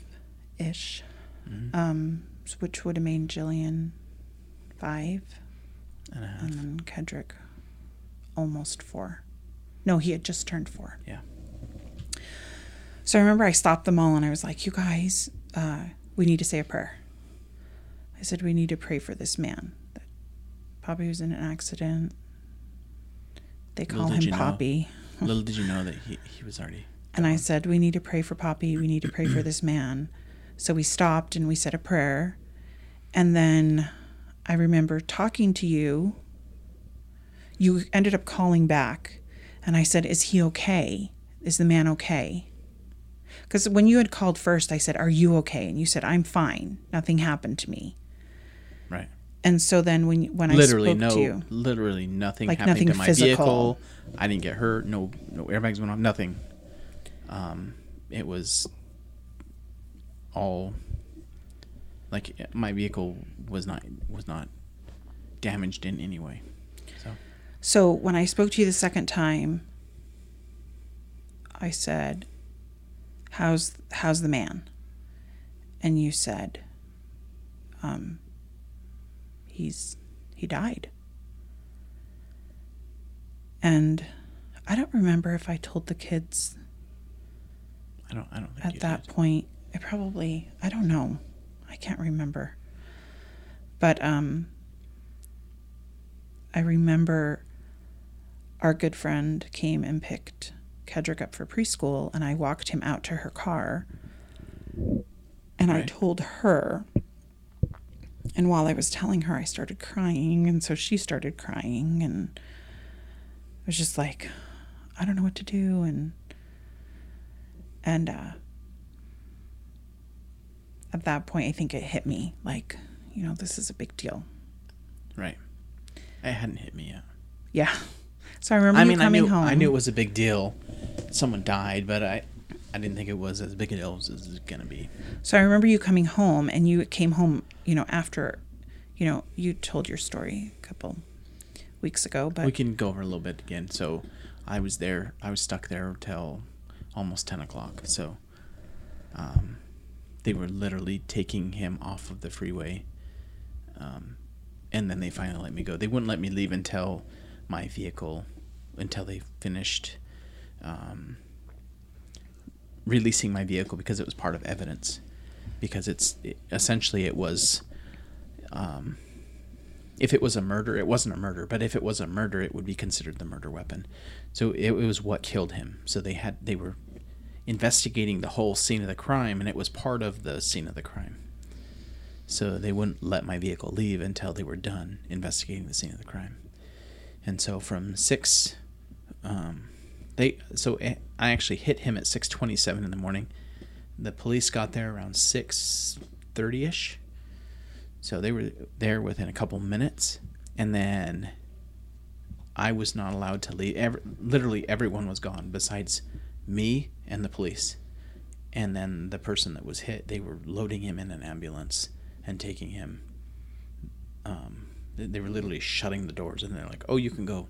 ish. Mhm. Um, which would have made Jillian five, and a half. and then Kedrick almost four. No, he had just turned four. Yeah. So I remember I stopped them all and I was like, "You guys, uh, we need to say a prayer." I said, "We need to pray for this man. That Poppy was in an accident. They call him you know. Poppy." Little did you know that he, he was already. And I said, We need to pray for Poppy. We need to pray for this man. So we stopped and we said a prayer. And then I remember talking to you. You ended up calling back. And I said, Is he okay? Is the man okay? Because when you had called first, I said, Are you okay? And you said, I'm fine. Nothing happened to me. Right. And so then when, when literally I spoke no, to you, literally nothing Like happened to nothing my physical. vehicle. I didn't get hurt. No, no airbags went off. Nothing. Um, it was all like my vehicle was not was not damaged in any way. So So when I spoke to you the second time, I said, "How's how's the man?" And you said, um, "He's he died." And I don't remember if I told the kids I don't I don't think at that did. point. I probably I don't know. I can't remember. But um I remember our good friend came and picked Kedrick up for preschool and I walked him out to her car. And I told her and while I was telling her I started crying and so she started crying and it was just like I don't know what to do and and uh, at that point, I think it hit me like, you know, this is a big deal. Right. It hadn't hit me yet. Yeah. So I remember I mean, I coming knew home. I knew it was a big deal. Someone died, but I I didn't think it was as big a deal as it's gonna be. So I remember you coming home, and you came home, you know, after, you know, you told your story a couple weeks ago, but we can go over a little bit again. So, I was there. I was stuck there till almost ten o'clock. So, um, they were literally taking him off of the freeway, um, and then they finally let me go. They wouldn't let me leave until my vehicle, until they finished um, releasing my vehicle because it was part of evidence. Because it's it, essentially it was. Um, if it was a murder, it wasn't a murder, but if it was a murder, it would be considered the murder weapon. So it, it was what killed him. So they had they were investigating the whole scene of the crime, and it was part of the scene of the crime. So they wouldn't let my vehicle leave until they were done investigating the scene of the crime. And so from six, um, they so I actually hit him at six twenty-seven in the morning. The police got there around six thirty ish. So they were there within a couple minutes, and then I was not allowed to leave. Every, literally, everyone was gone besides me and the police. And then the person that was hit, they were loading him in an ambulance and taking him. Um, they were literally shutting the doors, and they're like, "Oh, you can go."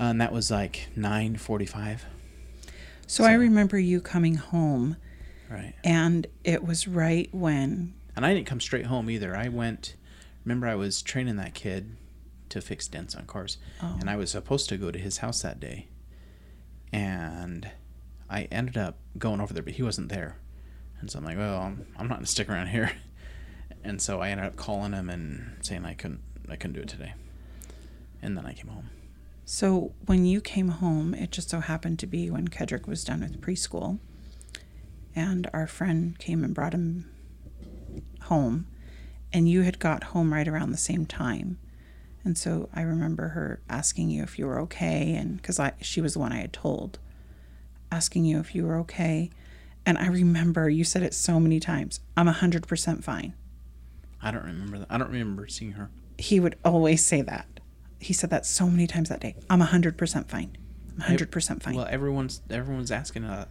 Uh, and that was like nine forty-five. So, I remember you coming home, Right. and it was right when. And I didn't come straight home either. I went. Remember, I was training that kid to fix dents on cars, Oh. and I was supposed to go to his house that day. And I ended up going over there, but he wasn't there. And so I'm like, well, I'm, I'm not gonna stick around here. And so I ended up calling him and saying I couldn't, I couldn't do it today. And then I came home. So when you came home, it just so happened to be when Kedrick was done with preschool, and our friend came and brought him home, and you had got home right around the same time, and so I remember her asking you if you were okay, and because I she was the one I had told, asking you if you were okay, and I remember you said it so many times. I'm a hundred percent fine. I don't remember that. I don't remember seeing her. He would always say that. He said that so many times that day. I'm a hundred percent fine. I'm a hundred percent fine. Well, everyone's everyone's asking. Uh,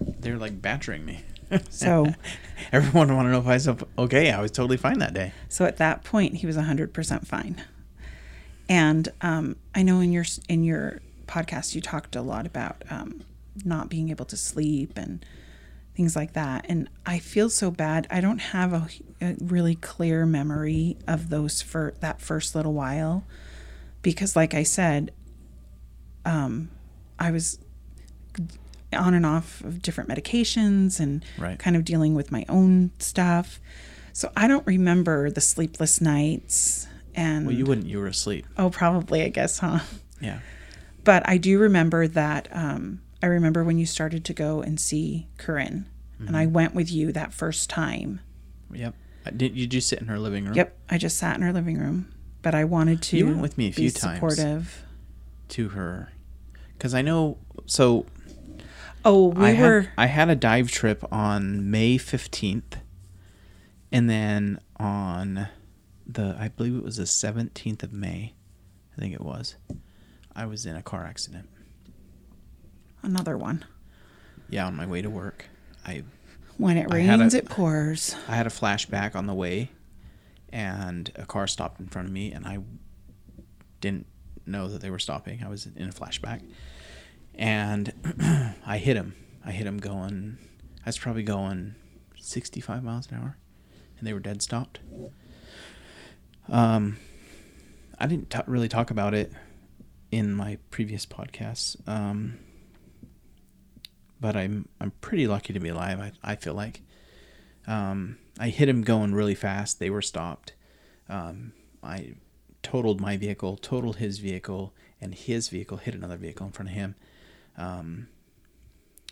they're like badgering me. So- everyone want to know if I was okay. I was totally fine that day. So at that point, he was 100% fine. And um, I know in your in your podcast you talked a lot about um, not being able to sleep and things like that. And I feel so bad. I don't have a, a really clear memory of those for that first little while, because like I said, um, I was on and off of different medications and Right. kind of dealing with my own stuff. So I don't remember the sleepless nights and Well, you wouldn't. You were asleep. oh probably I guess, huh? Yeah. But I do remember that um, I remember when you started to go and see Corinne and I went with you that first time. Yep. Did you just sit in her living room? Yep, I just sat in her living room, but I wanted to You went with me a be few times. supportive. To her, because I know. So Oh, we I were had I had a dive trip on May fifteenth, and then on the I believe it was the seventeenth of May, I think it was. I was in a car accident. another one. Yeah, on my way to work. I When it rains, a- it pours. I had a flashback on the way, and a car stopped in front of me, and I didn't know that they were stopping. I was in a flashback, and I hit him. I hit him going. I was probably going sixty-five miles an hour, and they were dead stopped. Um, I didn't ta really talk about it in my previous podcasts. Um, but I'm I'm pretty lucky to be alive. I I feel like. Um, I hit him going really fast. They were stopped. Um, I totaled my vehicle, totaled his vehicle, and his vehicle hit another vehicle in front of him. Um,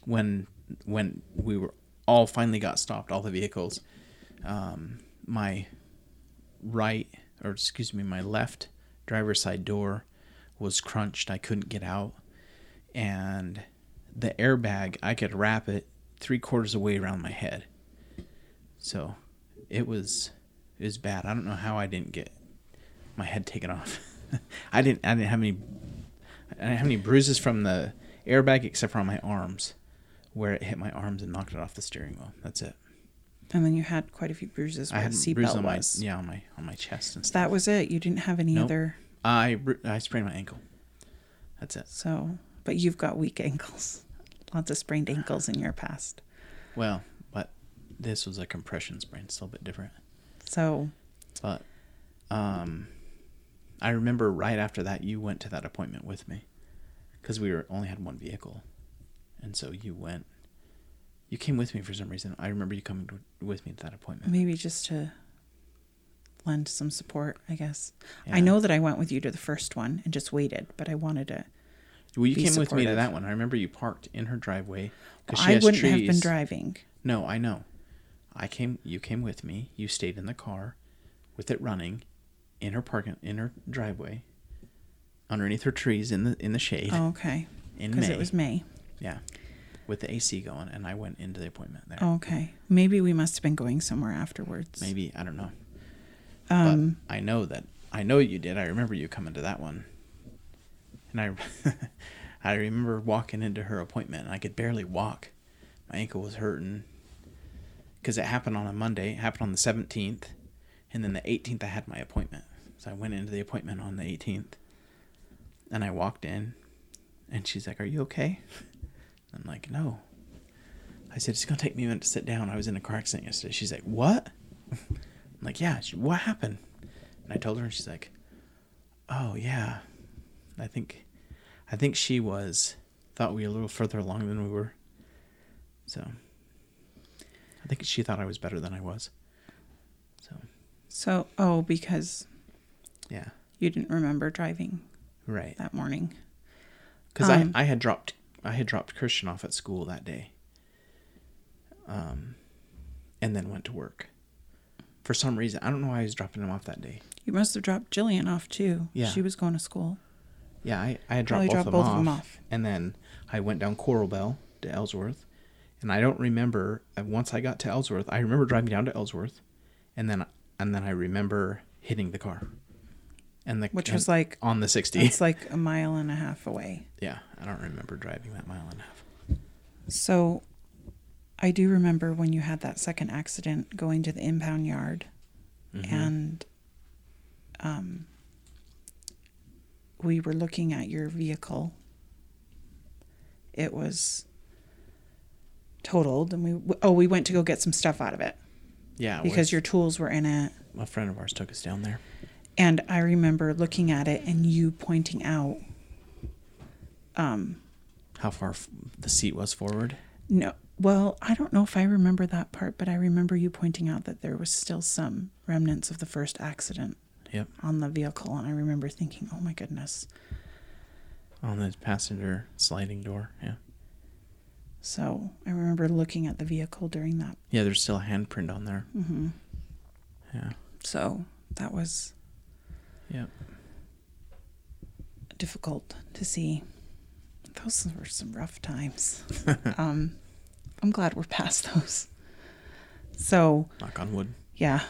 when when we were all finally got stopped, all the vehicles, um, my right or excuse me, my left driver's side door was crunched. I couldn't get out, and the airbag I could wrap it three quarters away around my head. So it was it was bad. I don't know how I didn't get my head taken off. I didn't I didn't have any I didn't have any bruises from the airbag except for on my arms, where it hit my arms and knocked it off the steering wheel. That's it. And then you had quite a few bruises I where had the seatbelt on my was. yeah on my on my chest and stuff. That was it. You didn't have any Nope. other. I I sprained my ankle. That's it. So, but you've got weak ankles. Lots of sprained ankles in your past. Well, this was a compression sprain, it's a little bit different. So, But um, I remember right after that you went to that appointment with me because we were only had one vehicle, and so you went. You came with me for some reason. I remember you coming to, with me to that appointment. maybe just to lend some support, I guess. Yeah. I know that I went with you to the first one and just waited, but I wanted to. Well, you came with me to that one. I remember you parked in her driveway. 'cause I wouldn't have been driving. No, I know. I came. You came with me. You stayed in the car, with it running, in her parking in her driveway, underneath her trees in the in the shade Oh, okay. in May. Because it was May. yeah, with the AC going, and I went into the appointment there. Okay. Maybe we must have been going somewhere afterwards. Maybe I don't know. Um, but I know that I know you did. I remember you coming to that one, and I I remember walking into her appointment, and I could barely walk. My ankle was hurting because it happened on a Monday. It happened on the seventeenth, and then the eighteenth I had my appointment. So I went into the appointment on the eighteenth, and I walked in, and she's like, "Are you okay?" I'm like, "No." I said, "It's gonna take me a minute to sit down." I was in a car accident yesterday. She's like, "What?" I'm like, yeah, she, what happened? And I told her, and she's like, oh yeah, I think, I think she was thought we were a little further along than we were. So, I think she thought I was better than I was. So, so, oh, because yeah, you didn't remember driving right. that morning. Because Um, I, I had dropped I had dropped Christian off at school that day. Um, and then went to work. For some reason, I don't know why I was dropping him off that day. You must have dropped Jillian off too. Yeah. She was going to school. Yeah, I, I had dropped, both, dropped of, both them of them off, off. And then I went down Coral Bell to Ellsworth. And I don't remember uh, once I got to Ellsworth, I remember driving down to Ellsworth and then and then I remember hitting the car. And the Which and was like- on the 60. It's like a mile and a half away. yeah, I don't remember driving that mile and a half. So I do remember when you had that second accident going to the impound yard Mhm. and um, we were looking at your vehicle. It was totaled and we oh we went to go get some stuff out of it Yeah, because your tools were in it a friend of ours took us down there. and I remember looking at it and you pointing out um How far f- the seat was forward. No. Well, I don't know if I remember that part, but I remember you pointing out that there was still some remnants of the first accident Yep. on the vehicle. And I remember thinking, oh my goodness. On the passenger sliding door. Yeah. So I remember looking at the vehicle during that. Yeah, there's still a handprint on there. Mm-hmm. Yeah. So that was Yeah. difficult to see. Those were some rough times. um, I'm glad we're past those. So, Knock on wood. yeah.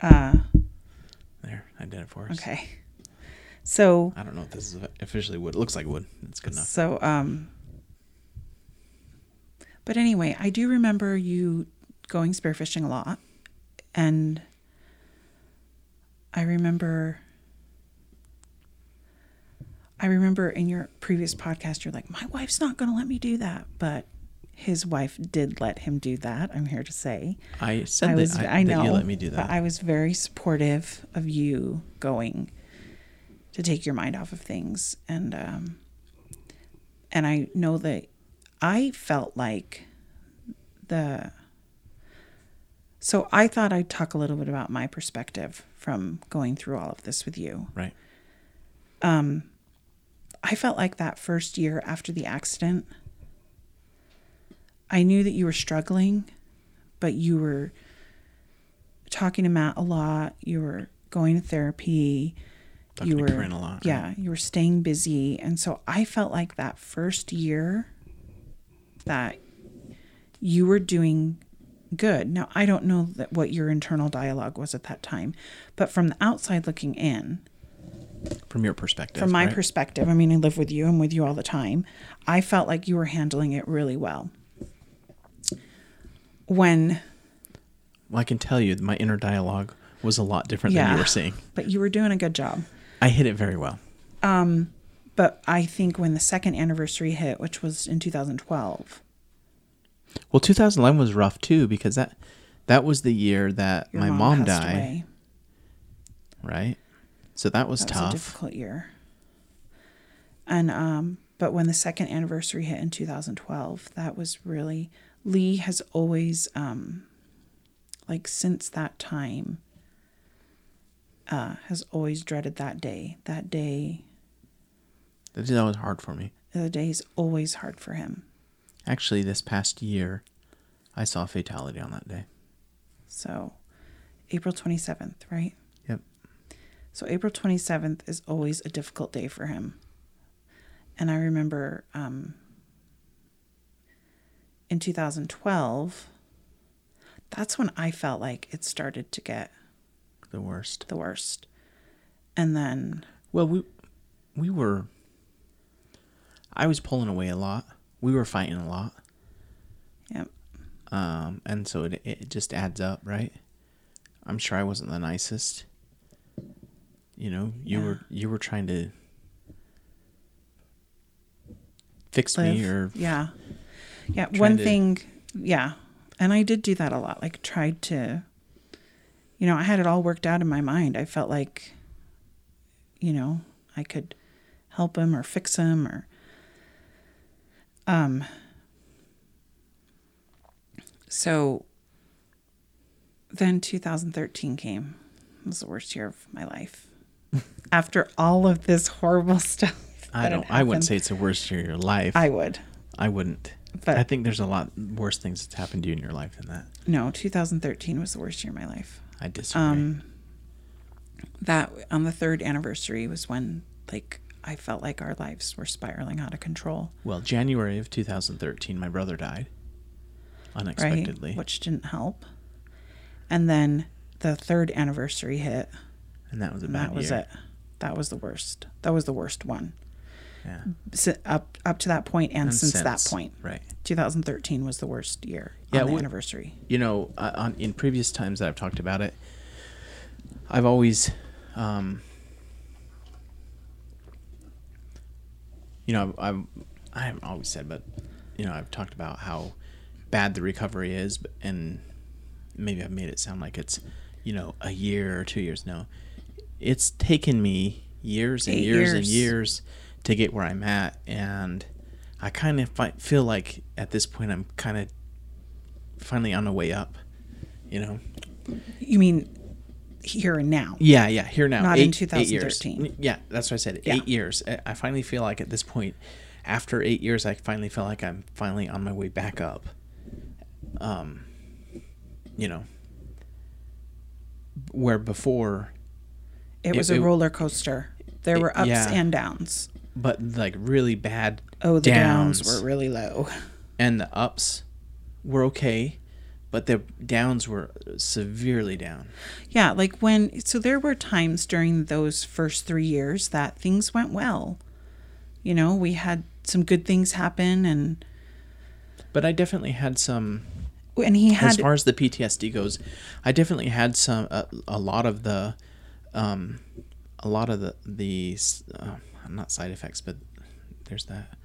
Uh, There, I did it for us. okay. So, I don't know if this is officially wood. It looks like wood. It's good enough. So, um, but anyway, I do remember you going spearfishing a lot, and I remember. I remember in your previous podcast, you're like, my wife's not going to let me do that. But his wife did let him do that, I'm here to say. I said I that, was, I, I, know, that you let me do that. But I was very supportive of you going to take your mind off of things, and um, and I know that I felt like the. So I thought I'd talk a little bit about my perspective from going through all of this with you. right. Um, I felt like that first year after the accident, I knew that you were struggling, but you were talking to Matt a lot. You were going to therapy. Talking you were, a lot, yeah, you were staying busy, and so I felt like that first year that you were doing good. Now I don't know that what your internal dialogue was at that time, but from the outside looking in, From your perspective. from my right? perspective, I mean, I live with you, I'm with you all the time. I felt like you were handling it really well. When, Well, I can tell you, my inner dialogue was a lot different than you were saying. but you were doing a good job. I hit it very well. Um, But I think when the second anniversary hit, which was in 2012, Well, 2011 was rough too because that that was the year that your my mom, passed died, away. right? So that was That was a tough. difficult year. And um, but when the second anniversary hit in 2012, that was really Lee has always um, like since that time uh, has always dreaded that day. That day, That that was hard for me. the day is always hard for him. Actually, this past year, I saw a fatality on that day. So, April 27th, right? Yep. So, April 27th is always a difficult day for him. And I remember um, in 2012, that's when I felt like it started to get The worst. the worst. And then, Well, we we were. I was pulling away a lot. We were fighting a lot, Yep. um, and so it it just adds up, right? I'm sure I wasn't the nicest. You know, you Yeah. were you were trying to fix me, or yeah, yeah. One to- thing, yeah, and I did do that a lot. Like tried to, you know, I had it all worked out in my mind. I felt like, you know, I could help him or fix him or, um. So. Then 2013 came. It was the worst year of my life. After all of this horrible stuff. I don't. I wouldn't say it's the worst year of your life. I would. I wouldn't. But- I think there's a lot worse things that's happened to you in your life than that. No, 2013 was the worst year of my life. I disagree. Um, that on the third anniversary was when like I felt like our lives were spiraling out of control, well, January of 2013, my brother died unexpectedly, right? Which didn't help. And then the third anniversary hit, and that was a bad that was it. That was the worst. That was the worst one. Yeah. Up up to that point and, And since, that point, right? 2013 was the worst year Yeah, on the we- anniversary. You know, uh, on in previous times that I've talked about it, I've always, um, you know, I've, I've I haven't always said, but you know, I've talked about how bad the recovery is, but- and maybe I've made it sound like it's, you know, a year or two years. No, it's taken me years and Eight years, and years. years to get where I'm at, and I kind of fi- feel like at this point I'm kind of finally on the way up. You know. You mean here and now? Yeah, yeah. Here now, Not in eight, eight 2013. Yeah, that's what I said. Yeah. Eight years. I- I finally feel like at this point, after eight years, I finally feel like I'm finally on my way back up. Um, you know, where before, It It- was a it- roller coaster. There it- were ups yeah. and downs. but like really bad. Oh, the downs, Downs. were really low. and the ups were okay, but the downs were severely down. Yeah, like when so there were times during those first 3 years that things went well. You know, we had some good things happen and But I definitely had some and he had as far as the PTSD goes, I definitely had some a, a lot of the, um, a lot of the the uh, not side effects, but there's that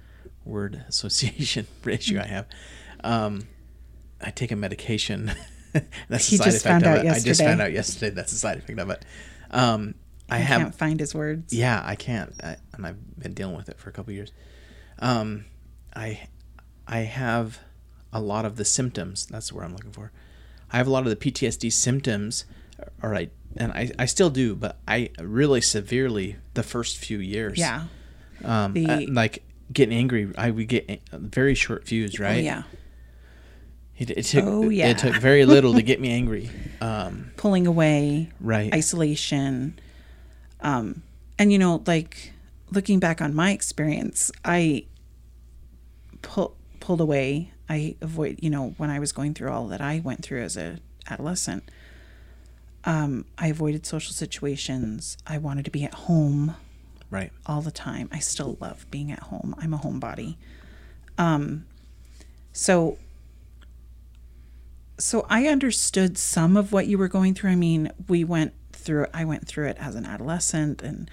word association issue I have. Um, I take a medication. that's He a side just effect found of out it. I just found out yesterday that's a side effect of it. Um, I I have can't find his words. yeah, I can't, I, and I've been dealing with it for a couple years. Um, I, I have a lot of the symptoms. That's where I'm looking for. I have a lot of the PTSD symptoms. All right, and I, I still do, but I really severely the first few years. Yeah. Um, The- uh, like getting angry. I would get very short fuse. Right. Oh yeah. It, it took. Oh, yeah. It took very little to get me angry. Um, Pulling away, right. isolation. Um and you know, like looking back on my experience, I pull, pulled away. I avoid, you know, when I was going through all that I went through as a adolescent. Um, I avoided social situations. I wanted to be at home right. all the time. I still love being at home. I'm a homebody. Um, so, so I understood some of what you were going through. I mean, we went through. I went through it as an adolescent, and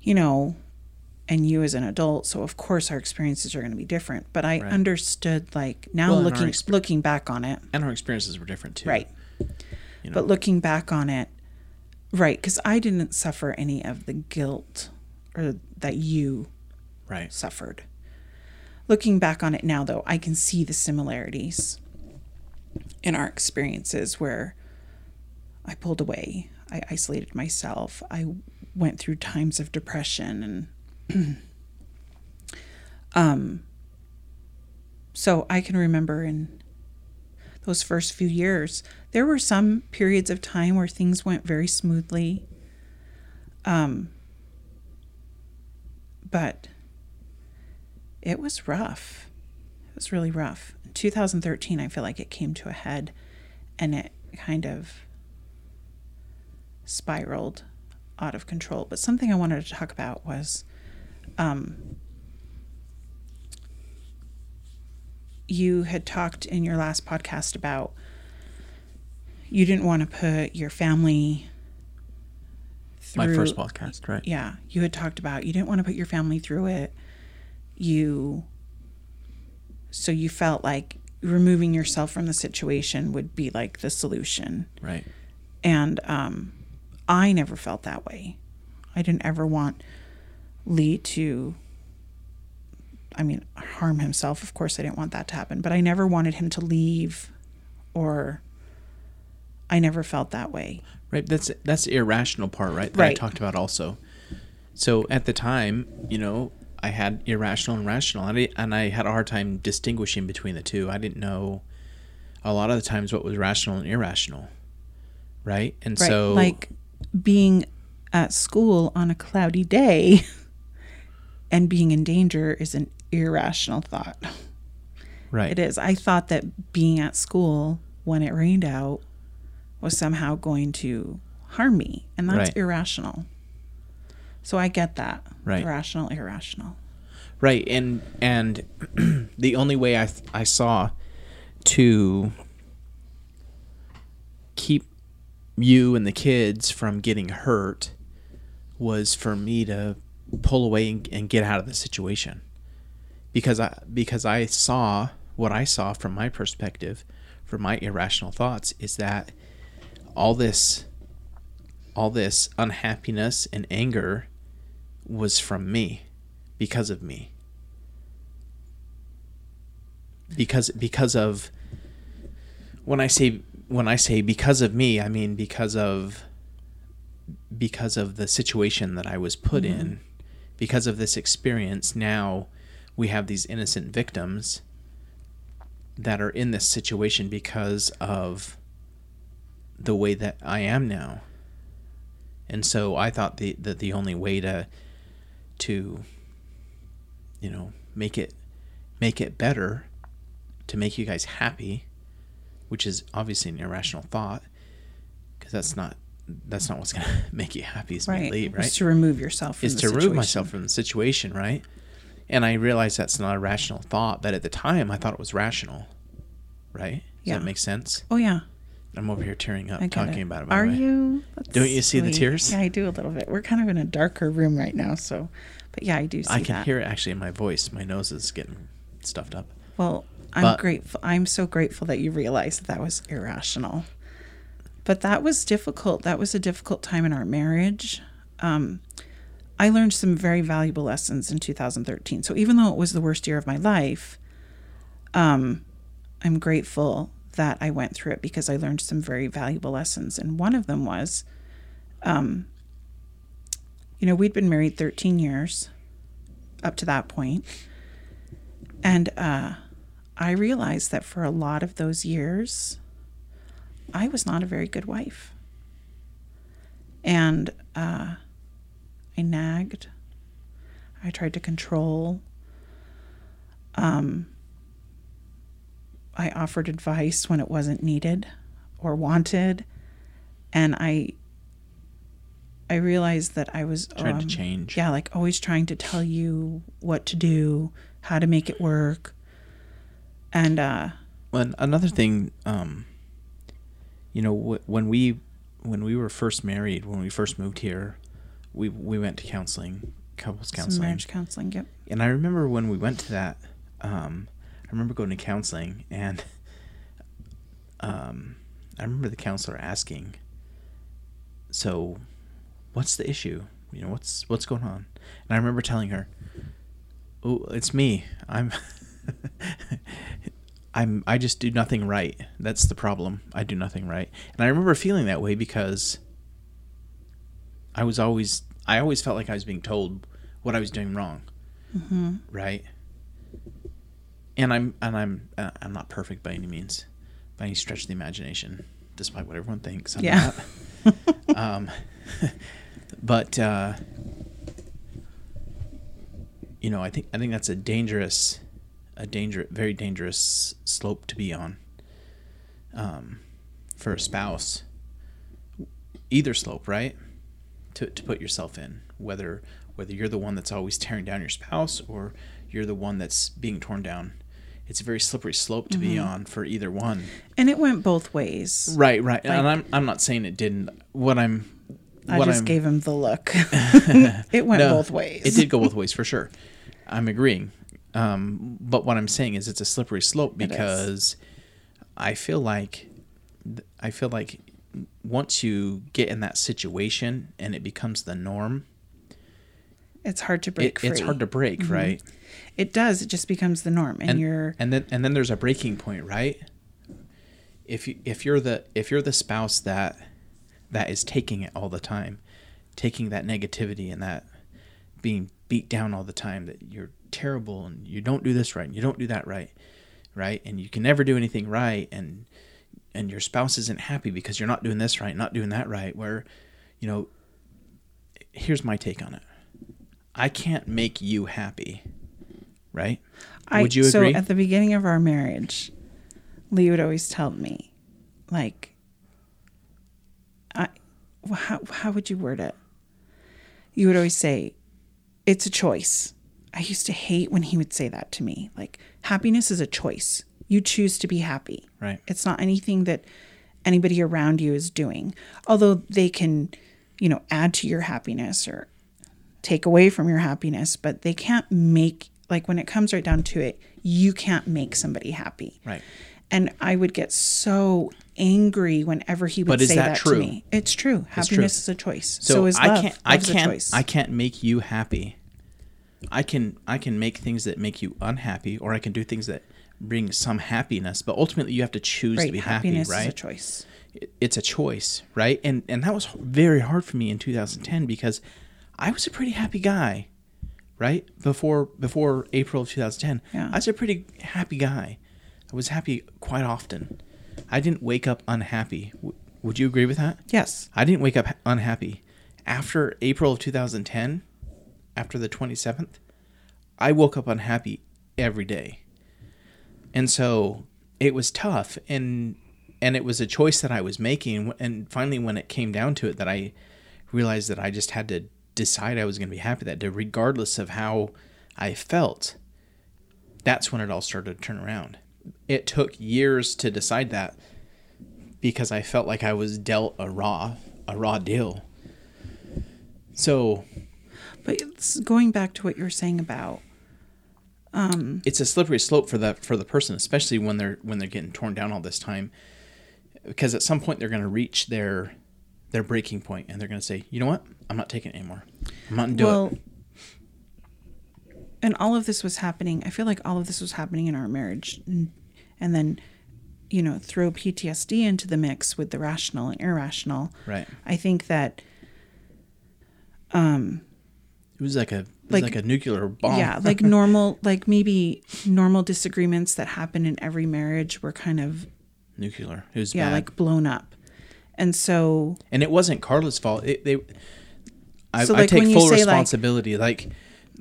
you know, and you as an adult. So of course our experiences are going to be different. But I Right. understood, like now Well, looking looking back on it, And our experiences were different too. right. You know. But looking back on it, right, because I didn't suffer any of the guilt or that you right. suffered. Looking back on it now, though, I can see the similarities in our experiences where I pulled away. I isolated myself. I went through times of depression and um so I can remember in those first few years there were some periods of time where things went very smoothly um but it was rough was really rough in 2013 i feel like it came to a head and it kind of spiraled out of control. But something I wanted to talk about was um, you had talked in your last podcast about you didn't want to put your family through, My first podcast, right? yeah you had talked about you didn't want to put your family through it you so you felt like removing yourself from the situation would be like the solution Right. and um, I never felt that way. I didn't ever want Lee to, I mean, harm himself. Of course, I didn't want that to happen, but I never wanted him to leave or I never felt that way. Right. That's that's the irrational part, right? That I talked about also. So at the time, you know, I had irrational and rational, and I, and I had a hard time distinguishing between the two. I didn't know a lot of the times what was rational and irrational, right? And Right. so, like being at school on a cloudy day and being in danger is an irrational thought. right, It is. I thought that being at school when it rained out was somehow going to harm me, and that's Right. irrational. So I get that. Right. Irrational, irrational. right, and and the only way I th- I saw to keep you and the kids from getting hurt was for me to pull away and, and get out of the situation because I because I saw what I saw from my perspective from my irrational thoughts is that all this all this unhappiness and anger was from me because of me because because of when I say when I say because of me, I mean because of because of the situation that I was put mm-hmm. in, because of this experience. Now we have these innocent victims that are in this situation because of the way that I am now. And so I thought the that the only way to to you know make it make it better to make you guys happy which is obviously an irrational thought because that's not that's not what's going to make you happy is Right. leave, right to remove yourself from is the to remove situation. myself from the situation right and i realized that's not a rational thought but at the time i thought it was rational right does Yeah. that make sense Oh yeah. I'm over here tearing up talking it. about it Are way. you? That's Don't you see the tears? Yeah, I do a little bit. We're kind of in a darker room right now, so but yeah, I do see that. i can that. hear it actually in my voice my nose is getting stuffed up Well, I'm But- grateful. I'm so grateful that you realized that that was irrational. But that was difficult. That was a difficult time in our marriage. Um, I learned some very valuable lessons in 2013. So even though it was the worst year of my life, um, I'm grateful that I went through it because I learned some very valuable lessons. And one of them was, um, you know, we'd been married 13 years up to that point, and uh, I realized that for a lot of those years, I was not a very good wife. And uh, I nagged. I tried to control. Um, I offered advice when it wasn't needed or wanted. And I I realized that I was Trying to um, change. Yeah, like always trying to tell you what to do, how to make it work. And uh Well, another thing, um, you know, wh- when we when we were first married, when we first moved here, we we went to counseling, couples some counseling, marriage counseling, yep. and I remember when we went to that. Um, I remember going to counseling, and um, I remember the counselor asking, "So, what's the issue? You know, what's what's going on?" And I remember telling her, "Oh, it's me. I'm." I'm I just do nothing right. That's the problem. I do nothing right. And I remember feeling that way because I was always I always felt like I was being told what I was doing wrong. Mm-hmm. Right. And I'm and I'm uh, I'm not perfect by any means, by any stretch of the imagination, despite what everyone thinks. I'm Yeah. not. um, but uh, you know, I think I think that's a dangerous, a danger, very dangerous slope to be on. Um, for a spouse, either slope, right? To to put yourself in, whether whether you're the one that's always tearing down your spouse or you're the one that's being torn down. It's a very slippery slope to be on for either one. And it went both ways. Right, right. Like- and I'm I'm not saying it didn't. What I'm I what just I'm- gave him the look. it went No, both ways. It did go both ways for sure. I'm agreeing. Um, but what I'm saying is it's a slippery slope because I feel like I feel like once you get in that situation and it becomes the norm, It's hard to it, break free. it's hard to break, right? It does. It just becomes the norm, and, and you're and then and then there's a breaking point, right? If you if you're the if you're the spouse that that is taking it all the time, taking that negativity and that being beat down all the time that you're terrible and you don't do this right and you don't do that right, right? And you can never do anything right and and your spouse isn't happy because you're not doing this right, not doing that right, where you know here's my take on it. I can't make you happy. Right? I, Would you so agree? at the beginning of our marriage, Lee would always tell me, like, I, how how would you word it? You would always say, "It's a choice." I used to hate when he would say that to me. Like, happiness is a choice. You choose to be happy. Right. It's not anything that anybody around you is doing. Although they can, you know, add to your happiness or take away from your happiness, but they can't make like when it comes right down to it, you can't make somebody happy. Right. And I would get so angry whenever he would But is say that that, true? to me. It's true. Happiness true. is a choice. So, So, is I love. can't I Love's a can't choice. I can't make you happy. I can I can make things that make you unhappy or I can do things that bring some happiness, but ultimately you have to choose right. to be happy, Happiness right? is a choice. It's a choice, right? And and that was very hard for me in 2010 because I was a pretty happy guy, right? Before before April of 2010. Yeah. I was a pretty happy guy. I was happy quite often. I didn't wake up unhappy. W- would you agree with that? Yes. I didn't wake up unhappy. After April of 2010, after the 27th, I woke up unhappy every day. And so it was tough and and it was a choice that I was making and finally when it came down to it that I realized that I just had to decide I was going to be happy that day regardless of how I felt. That's when it all started to turn around. It took years to decide that because I felt like I was dealt a raw a raw deal. So But it's going back to what you were saying about um, it's a slippery slope for the for the person, especially when they're when they're getting torn down all this time, because at some point they're going to reach their their breaking point and they're going to say, you know what, I'm not taking it anymore. I'm not doing well, it. and all of this was happening. I feel like all of this was happening in our marriage, and, and then, you know, throw PTSD into the mix with the rational and irrational. Right. I think that Um, It was like a like, like- a nuclear bomb. yeah, like normal, like maybe normal disagreements that happen in every marriage were kind of nuclear. It was yeah, bad. like blown up, and so and it wasn't Carla's fault. It, they, I, So, I take full say, like- responsibility. Like,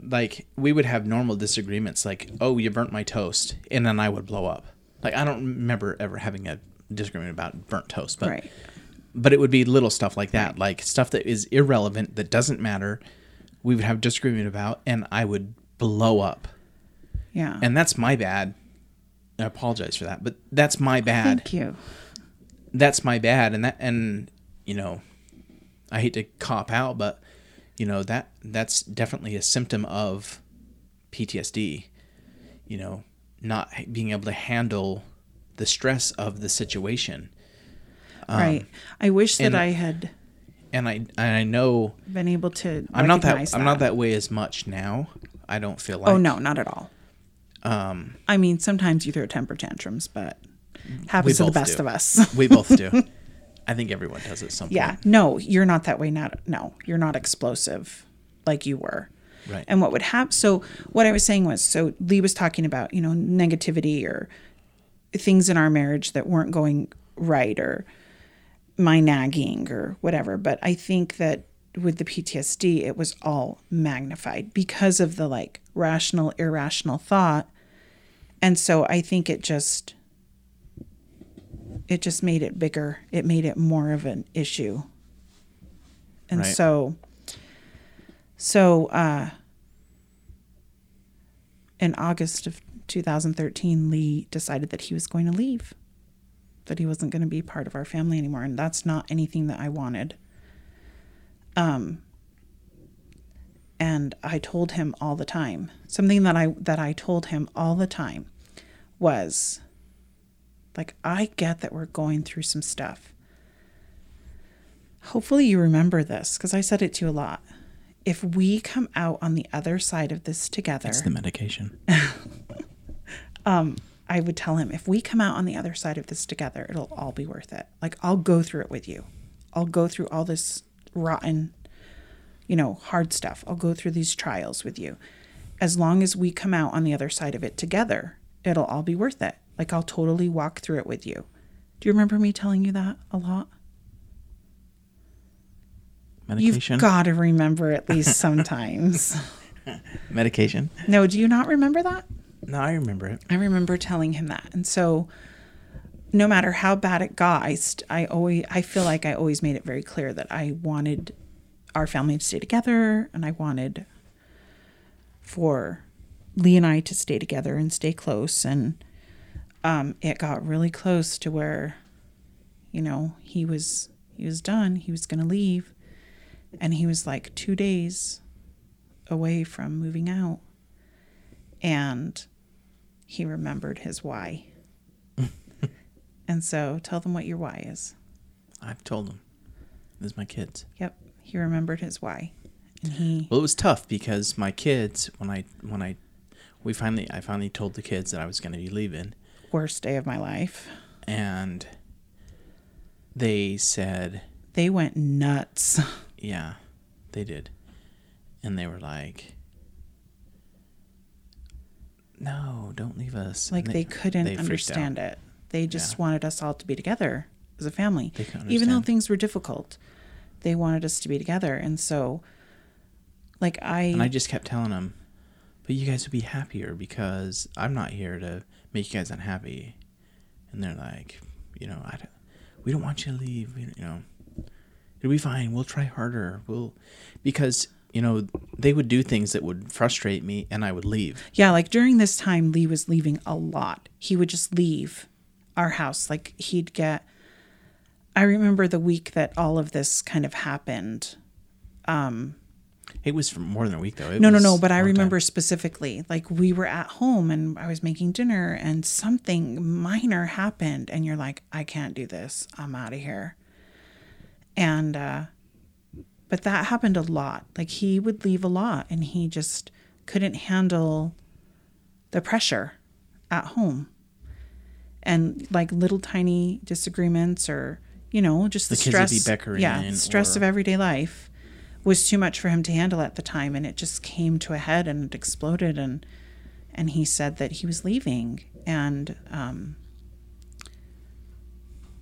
like we would have normal disagreements. Like, oh, you burnt my toast, and then I would blow up. Like, I don't remember ever having a disagreement about burnt toast, but right, but it would be little stuff like that, like stuff that is irrelevant that doesn't matter. We would have disagreement about, and I would blow up, yeah. and that's my bad. I apologize for that, but that's my bad Thank you. That's my bad and that and you know i hate to cop out but you know that that's definitely a symptom of ptsd you know not being able to handle the stress of the situation right. I wish that Um, I had and i and i know been able to. i'm not that recognize i'm not that way as much now i don't feel like Oh no, not at all. um I mean, sometimes you throw temper tantrums, but happens to the best do. of us. we both do I think everyone does at some Yeah. point. No, you're not that way. Not no, you're not explosive like you were. Right. And what would happen? So what I was saying was, so Lee was talking about you know negativity or things in our marriage that weren't going right or my nagging or whatever. But I think that with the PTSD, it was all magnified because of the like rational, irrational thought. And so I think it just it just made it bigger. It made it more of an issue. And Right. so so uh in August of 2013, Lee decided that he was going to leave. That he wasn't going to be part of our family anymore and that's not anything that I wanted. Um and I told him all the time. Something that I that I told him all the time was like I get that we're going through some stuff. Hopefully you remember this cuz I said it to you a lot. If we come out on the other side of this together, It's the medication. Um, I would tell him if we come out on the other side of this together, it'll all be worth it. Like I'll go through it with you. I'll go through all this rotten, you know, hard stuff. I'll go through these trials with you. As long as we come out on the other side of it together, it'll all be worth it. Like I'll totally walk through it with you. Do you remember me telling you that a lot? Medication. You've got to remember at least sometimes. medication. no, do you not remember that? No, I remember it. I remember telling him that. And so no matter how bad it got, I, st- I always I feel like I always made it very clear that I wanted our family to stay together and I wanted for Lee and I to stay together and stay close and um, it got really close to where you know he was he was done he was going to leave and he was like 2 days away from moving out and he remembered his why. and so tell them what your why is. I've told them. This is my kids. Yep, he remembered his why. And he Well, it was tough because my kids, when I when I we finally I finally told the kids that I was going to be leaving, worst day of my life. and they said, They went nuts. "Yeah, they did," and they were like, "No, don't leave us." Like And they couldn't they understand out. it. They just Yeah. wanted us all to be together as a family. They couldn't Even though things were difficult, they wanted us to be together. And so like I, And I just kept telling them, "But you guys would be happier because I'm not here to make you guys unhappy." And they're like, "You know, I don't, we don't want you to leave. You know, it'll be fine. We'll try harder. We'll because you know they would do things that would frustrate me, and I would leave. Yeah, like during this time, Lee was leaving a lot. He would just leave our house. Like he'd get. I remember the week that all of this kind of happened. Um, It was for more than a week though. It No, no, no. But I long time. remember specifically, like we were at home and I was making dinner and something minor happened, and you're like, I can't do this. I'm out of here. And, uh, but that happened a lot. Like he would leave a lot and he just couldn't handle the pressure at home. And like little tiny disagreements or, you know, just the, The stress. yeah, the stress or- of everyday life was too much for him to handle at the time and it just came to a head and it exploded and and he said that he was leaving. And um,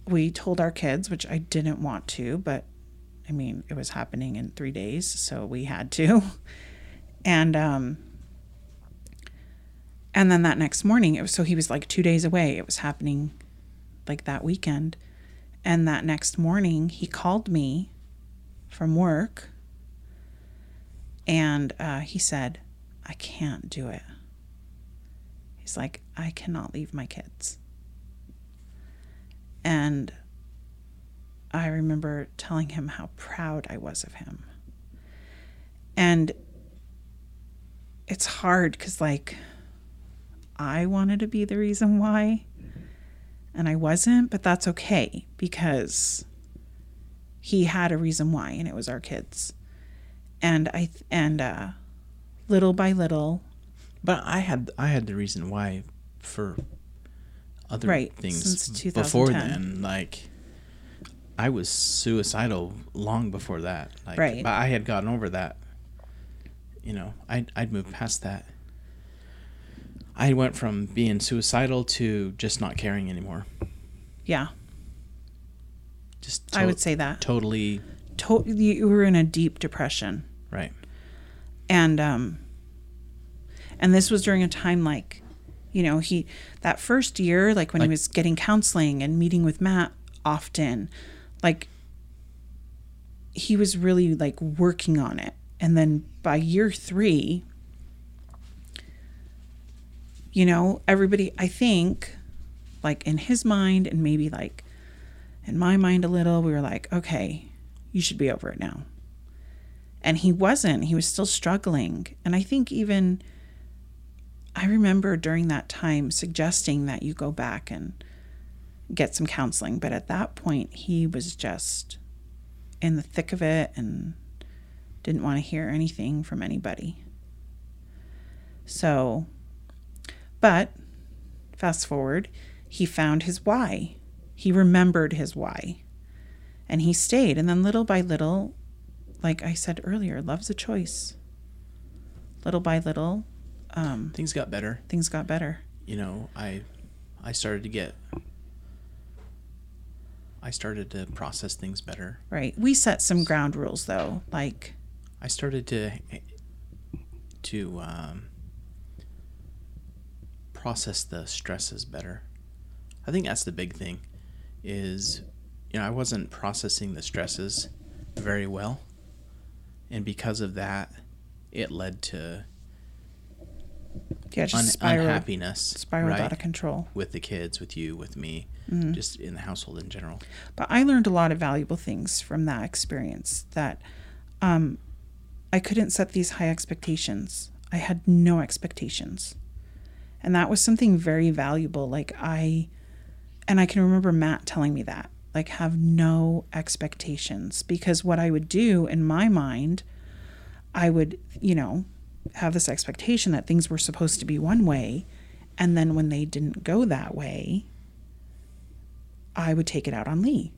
we told our kids which i didn't want to but i mean it was happening in three days so we had to. And um and then that next morning it was so he was like two days away. It was happening like that weekend. And that next morning he called me from work and uh, he said, I can't do it. He's like, I cannot leave my kids. And I remember telling him how proud I was of him. And it's hard because, like, I wanted to be the reason why, and I wasn't, but that's okay because he had a reason why, and it was our kids and I and uh, little by little, But I had I had the reason why for other Right, things before then. Like I was suicidal long before that. Like, Right. But I had gotten over that. You know, I'd, I'd moved past that. I went from being suicidal to just not caring anymore. Yeah, Just I would say that. totally To- you were in a deep depression. Right. and um and this was during a time like you know he that first year like when he was getting counseling and meeting with matt often like he was really like working on it and then by year three you know everybody i think like in his mind and maybe like in my mind a little we were like okay you should be over it now and he wasn't. He was still struggling. And i think even i remember during that time suggesting that you go back and get some counseling. But at that point he was just in the thick of it and didn't want to hear anything from anybody. So but fast forward he found his why. He remembered his why. And he stayed. And then little by little like I said earlier, love's a choice. Little by little, um, Things got better. things got better. You know, I I started to get I started to process things better. Right. We set some ground rules though, like I started to to um, process the stresses better. I think that's the big thing. Is you know I wasn't processing the stresses very well, and because of that, it led to yeah, just un- spiraled, unhappiness. spiraled right? out of control. with the kids, with you, with me, Mm-hmm. just in the household in general. But I learned a lot of valuable things from that experience. That um, I couldn't set these high expectations. I had no expectations, and that was something very valuable. Like I, and I can remember Matt telling me that. Like have no expectations because what I would do in my mind, I would you know have this expectation that things were supposed to be one way, and then when they didn't go that way, I would take it out on Lee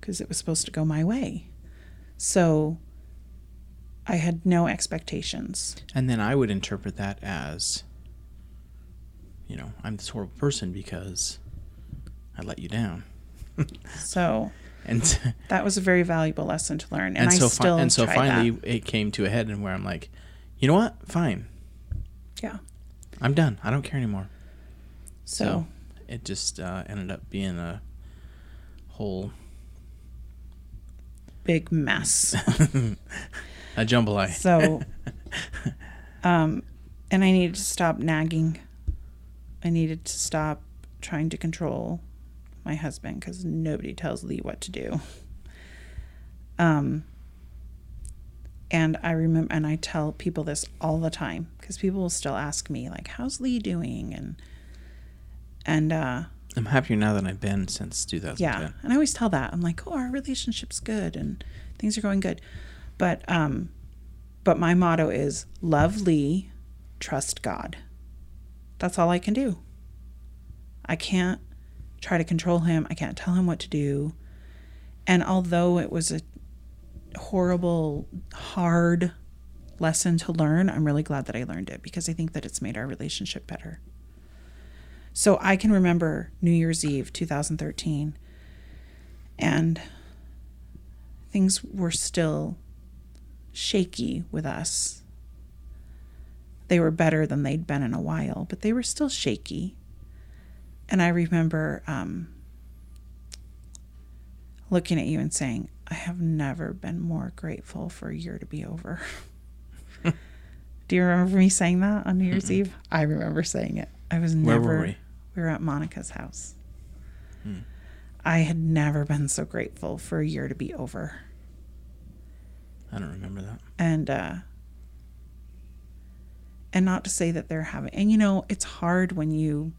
because it was supposed to go my way. So I had no expectations. And then I would interpret that as, you know, I'm this horrible person because I let you down. So And that was a very valuable lesson to learn. And, and I so still fi- and so finally that. it came to a head and where I'm like, you know what? Fine. Yeah. I'm done. I don't care anymore. So, So it just uh, ended up being a whole big mess. a jambalaya. So um and I needed to stop nagging. I needed to stop trying to control my husband because nobody tells Lee what to do. Um, and I remember, and I tell people this all the time because people will still ask me like, "How's Lee doing?" and and uh, I'm happier now than I've been since 2010. yeah, and I always tell that I'm like, "Oh, our relationship's good and things are going good," but um, but my motto is love Lee, trust God. That's all I can do. I can't try to control him. I can't tell him what to do. And although it was a horrible, hard lesson to learn, I'm really glad that I learned it because I think that it's made our relationship better. So I can remember New Year's Eve 2013 and things were still shaky with us. They were better than they'd been in a while, but they were still shaky. And I remember um, looking at you and saying, I have never been more grateful for a year to be over. Do you remember me saying that on New Year's Eve? I remember saying it. I was never. Where were we? We were at Monica's house. Hmm. I had never been so grateful for a year to be over. I don't remember that. And uh and not to say that they're having and you know, it's hard when you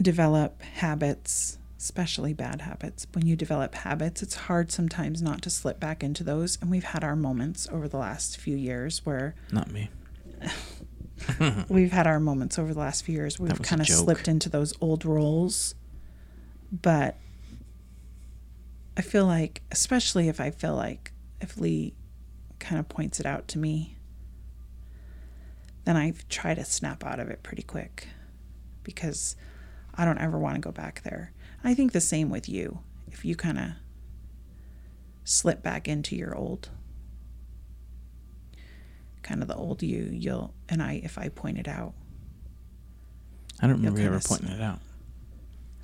develop habits, especially bad habits. When you develop habits, it's hard sometimes not to slip back into those. And we've had our moments over the last few years where Not me. we've had our moments over the last few years where we've kind of slipped into those old roles But I feel like, especially if I feel like if Lee kind of points it out to me, then I try to snap out of it pretty quick because I don't ever want to go back there. I think the same with you. If you kind of slip back into your old kind of the old you, you'll and I if I point it out. I don't remember ever pointing it out.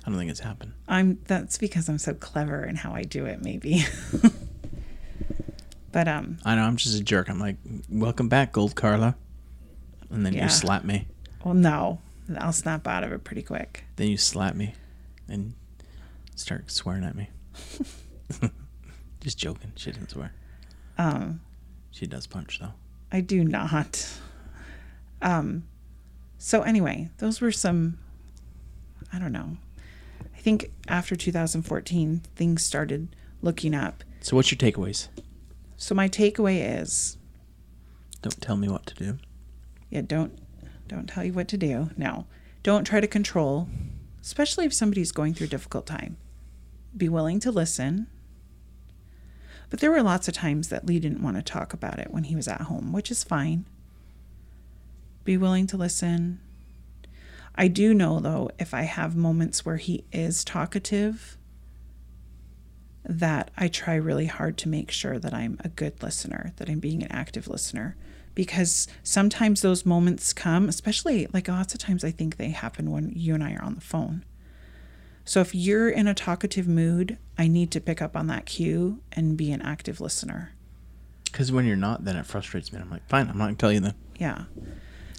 I don't think it's happened. I'm that's because I'm so clever in how I do it maybe. but um I know I'm just a jerk. I'm like, "Welcome back, Gold Carla," and then Yeah. you slap me. well no, I'll snap out of it pretty quick. Then you slap me, and start swearing at me. just joking. She doesn't swear. Um She does punch though. I do not. Um, so anyway, those were some. I don't know. I think after 2014, things started looking up. So what's your takeaways? So my takeaway is, Don't tell me what to do. yeah, don't don't tell you what to do. No, don't try to control, especially if somebody's going through a difficult time. Be willing to listen. But there were lots of times that Lee didn't want to talk about it when he was at home, which is fine. Be willing to listen. I do know, though, if I have moments where he is talkative, that I try really hard to make sure that I'm a good listener, that I'm being an active listener. Because sometimes those moments come, especially like lots of times I think they happen when you and I are on the phone. So if you're in a talkative mood, I need to pick up on that cue and be an active listener. Because when you're not, then it frustrates me. I'm like, fine, I'm not gonna tell you then, Yeah.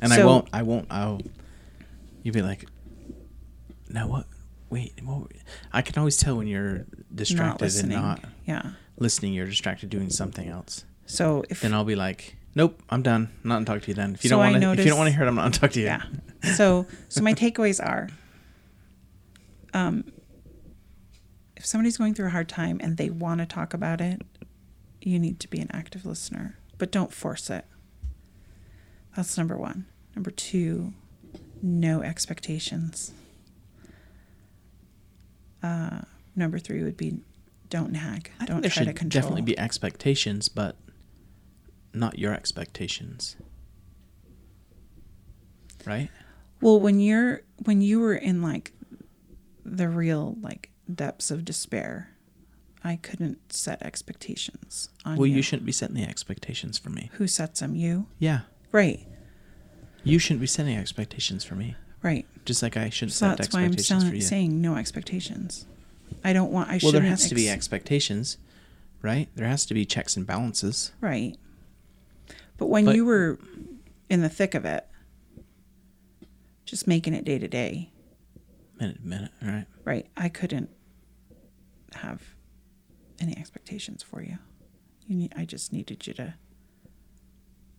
and I won't. I won't. I'll. You'd be like, now what? Wait, what? I can always tell when you're not distracted and listening. not Yeah. listening. You're distracted doing something else. So if Then I'll be like, nope, I'm done. I'm not gonna talk to you then. If you So don't want to, if you don't want to hear it, I'm not gonna talk to you. yeah. So so my takeaways are um if somebody's going through a hard time and they want to talk about it, you need to be an active listener, but don't force it. That's number 1. Number 2, no expectations. Uh number 3 would be don't nag. I don't try to should control. definitely be expectations, but not your expectations. Right? Well, when you're when you were in like the real like depths of despair, I couldn't set expectations on Well, you. you shouldn't be setting the expectations for me. Who sets them? You. Yeah. Right. You shouldn't be setting expectations for me. Right. Just like I shouldn't So set that's why I'm expectations for saying, you. saying no expectations. I don't want. I well, shouldn't. there has to be expectations, right? There has to be checks and balances. right. But when But- you were in the thick of it, just making it day to day, Minute to minute, all right? right? I couldn't have any expectations for you. You need. I just needed you to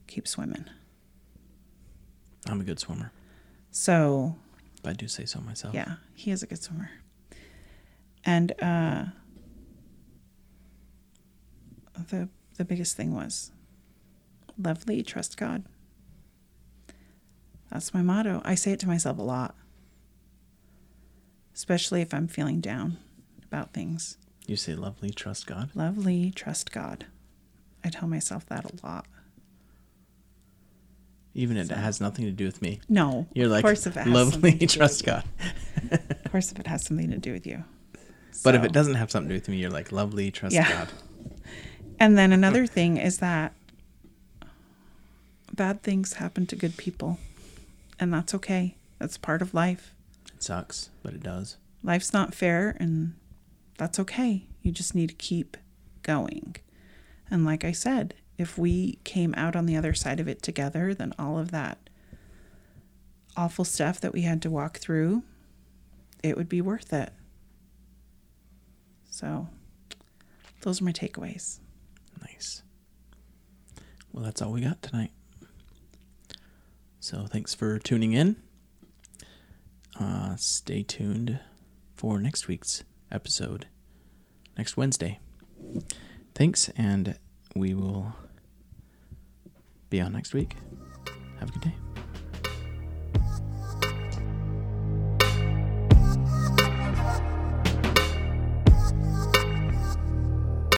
keep swimming. I'm a good swimmer. So If I do say so myself. yeah, he is a good swimmer. And uh, the the biggest thing was love Lee, trust God. That's my motto. I say it to myself a lot, especially if I'm feeling down about things. You say love Lee, trust God. Love Lee, trust God. I tell myself that a lot. Even if it has nothing to do with me. No, You're like of course if it has love Lee, something to do trust. God. Of course, if it has something to do with you. But if it doesn't have something to do with me, you're like love Lee, trust Yeah. God. And then another thing is that bad things happen to good people. And that's okay. That's part of life. It sucks, but it does. Life's not fair, and that's okay. You just need to keep going. And like I said, if we came out on the other side of it together, then all of that awful stuff that we had to walk through, it would be worth it. So, those are my takeaways. Nice. Well, that's all we got tonight. So thanks for tuning in. Uh, stay tuned for next week's episode next Wednesday. Thanks, and we will be on next week. Have a good day.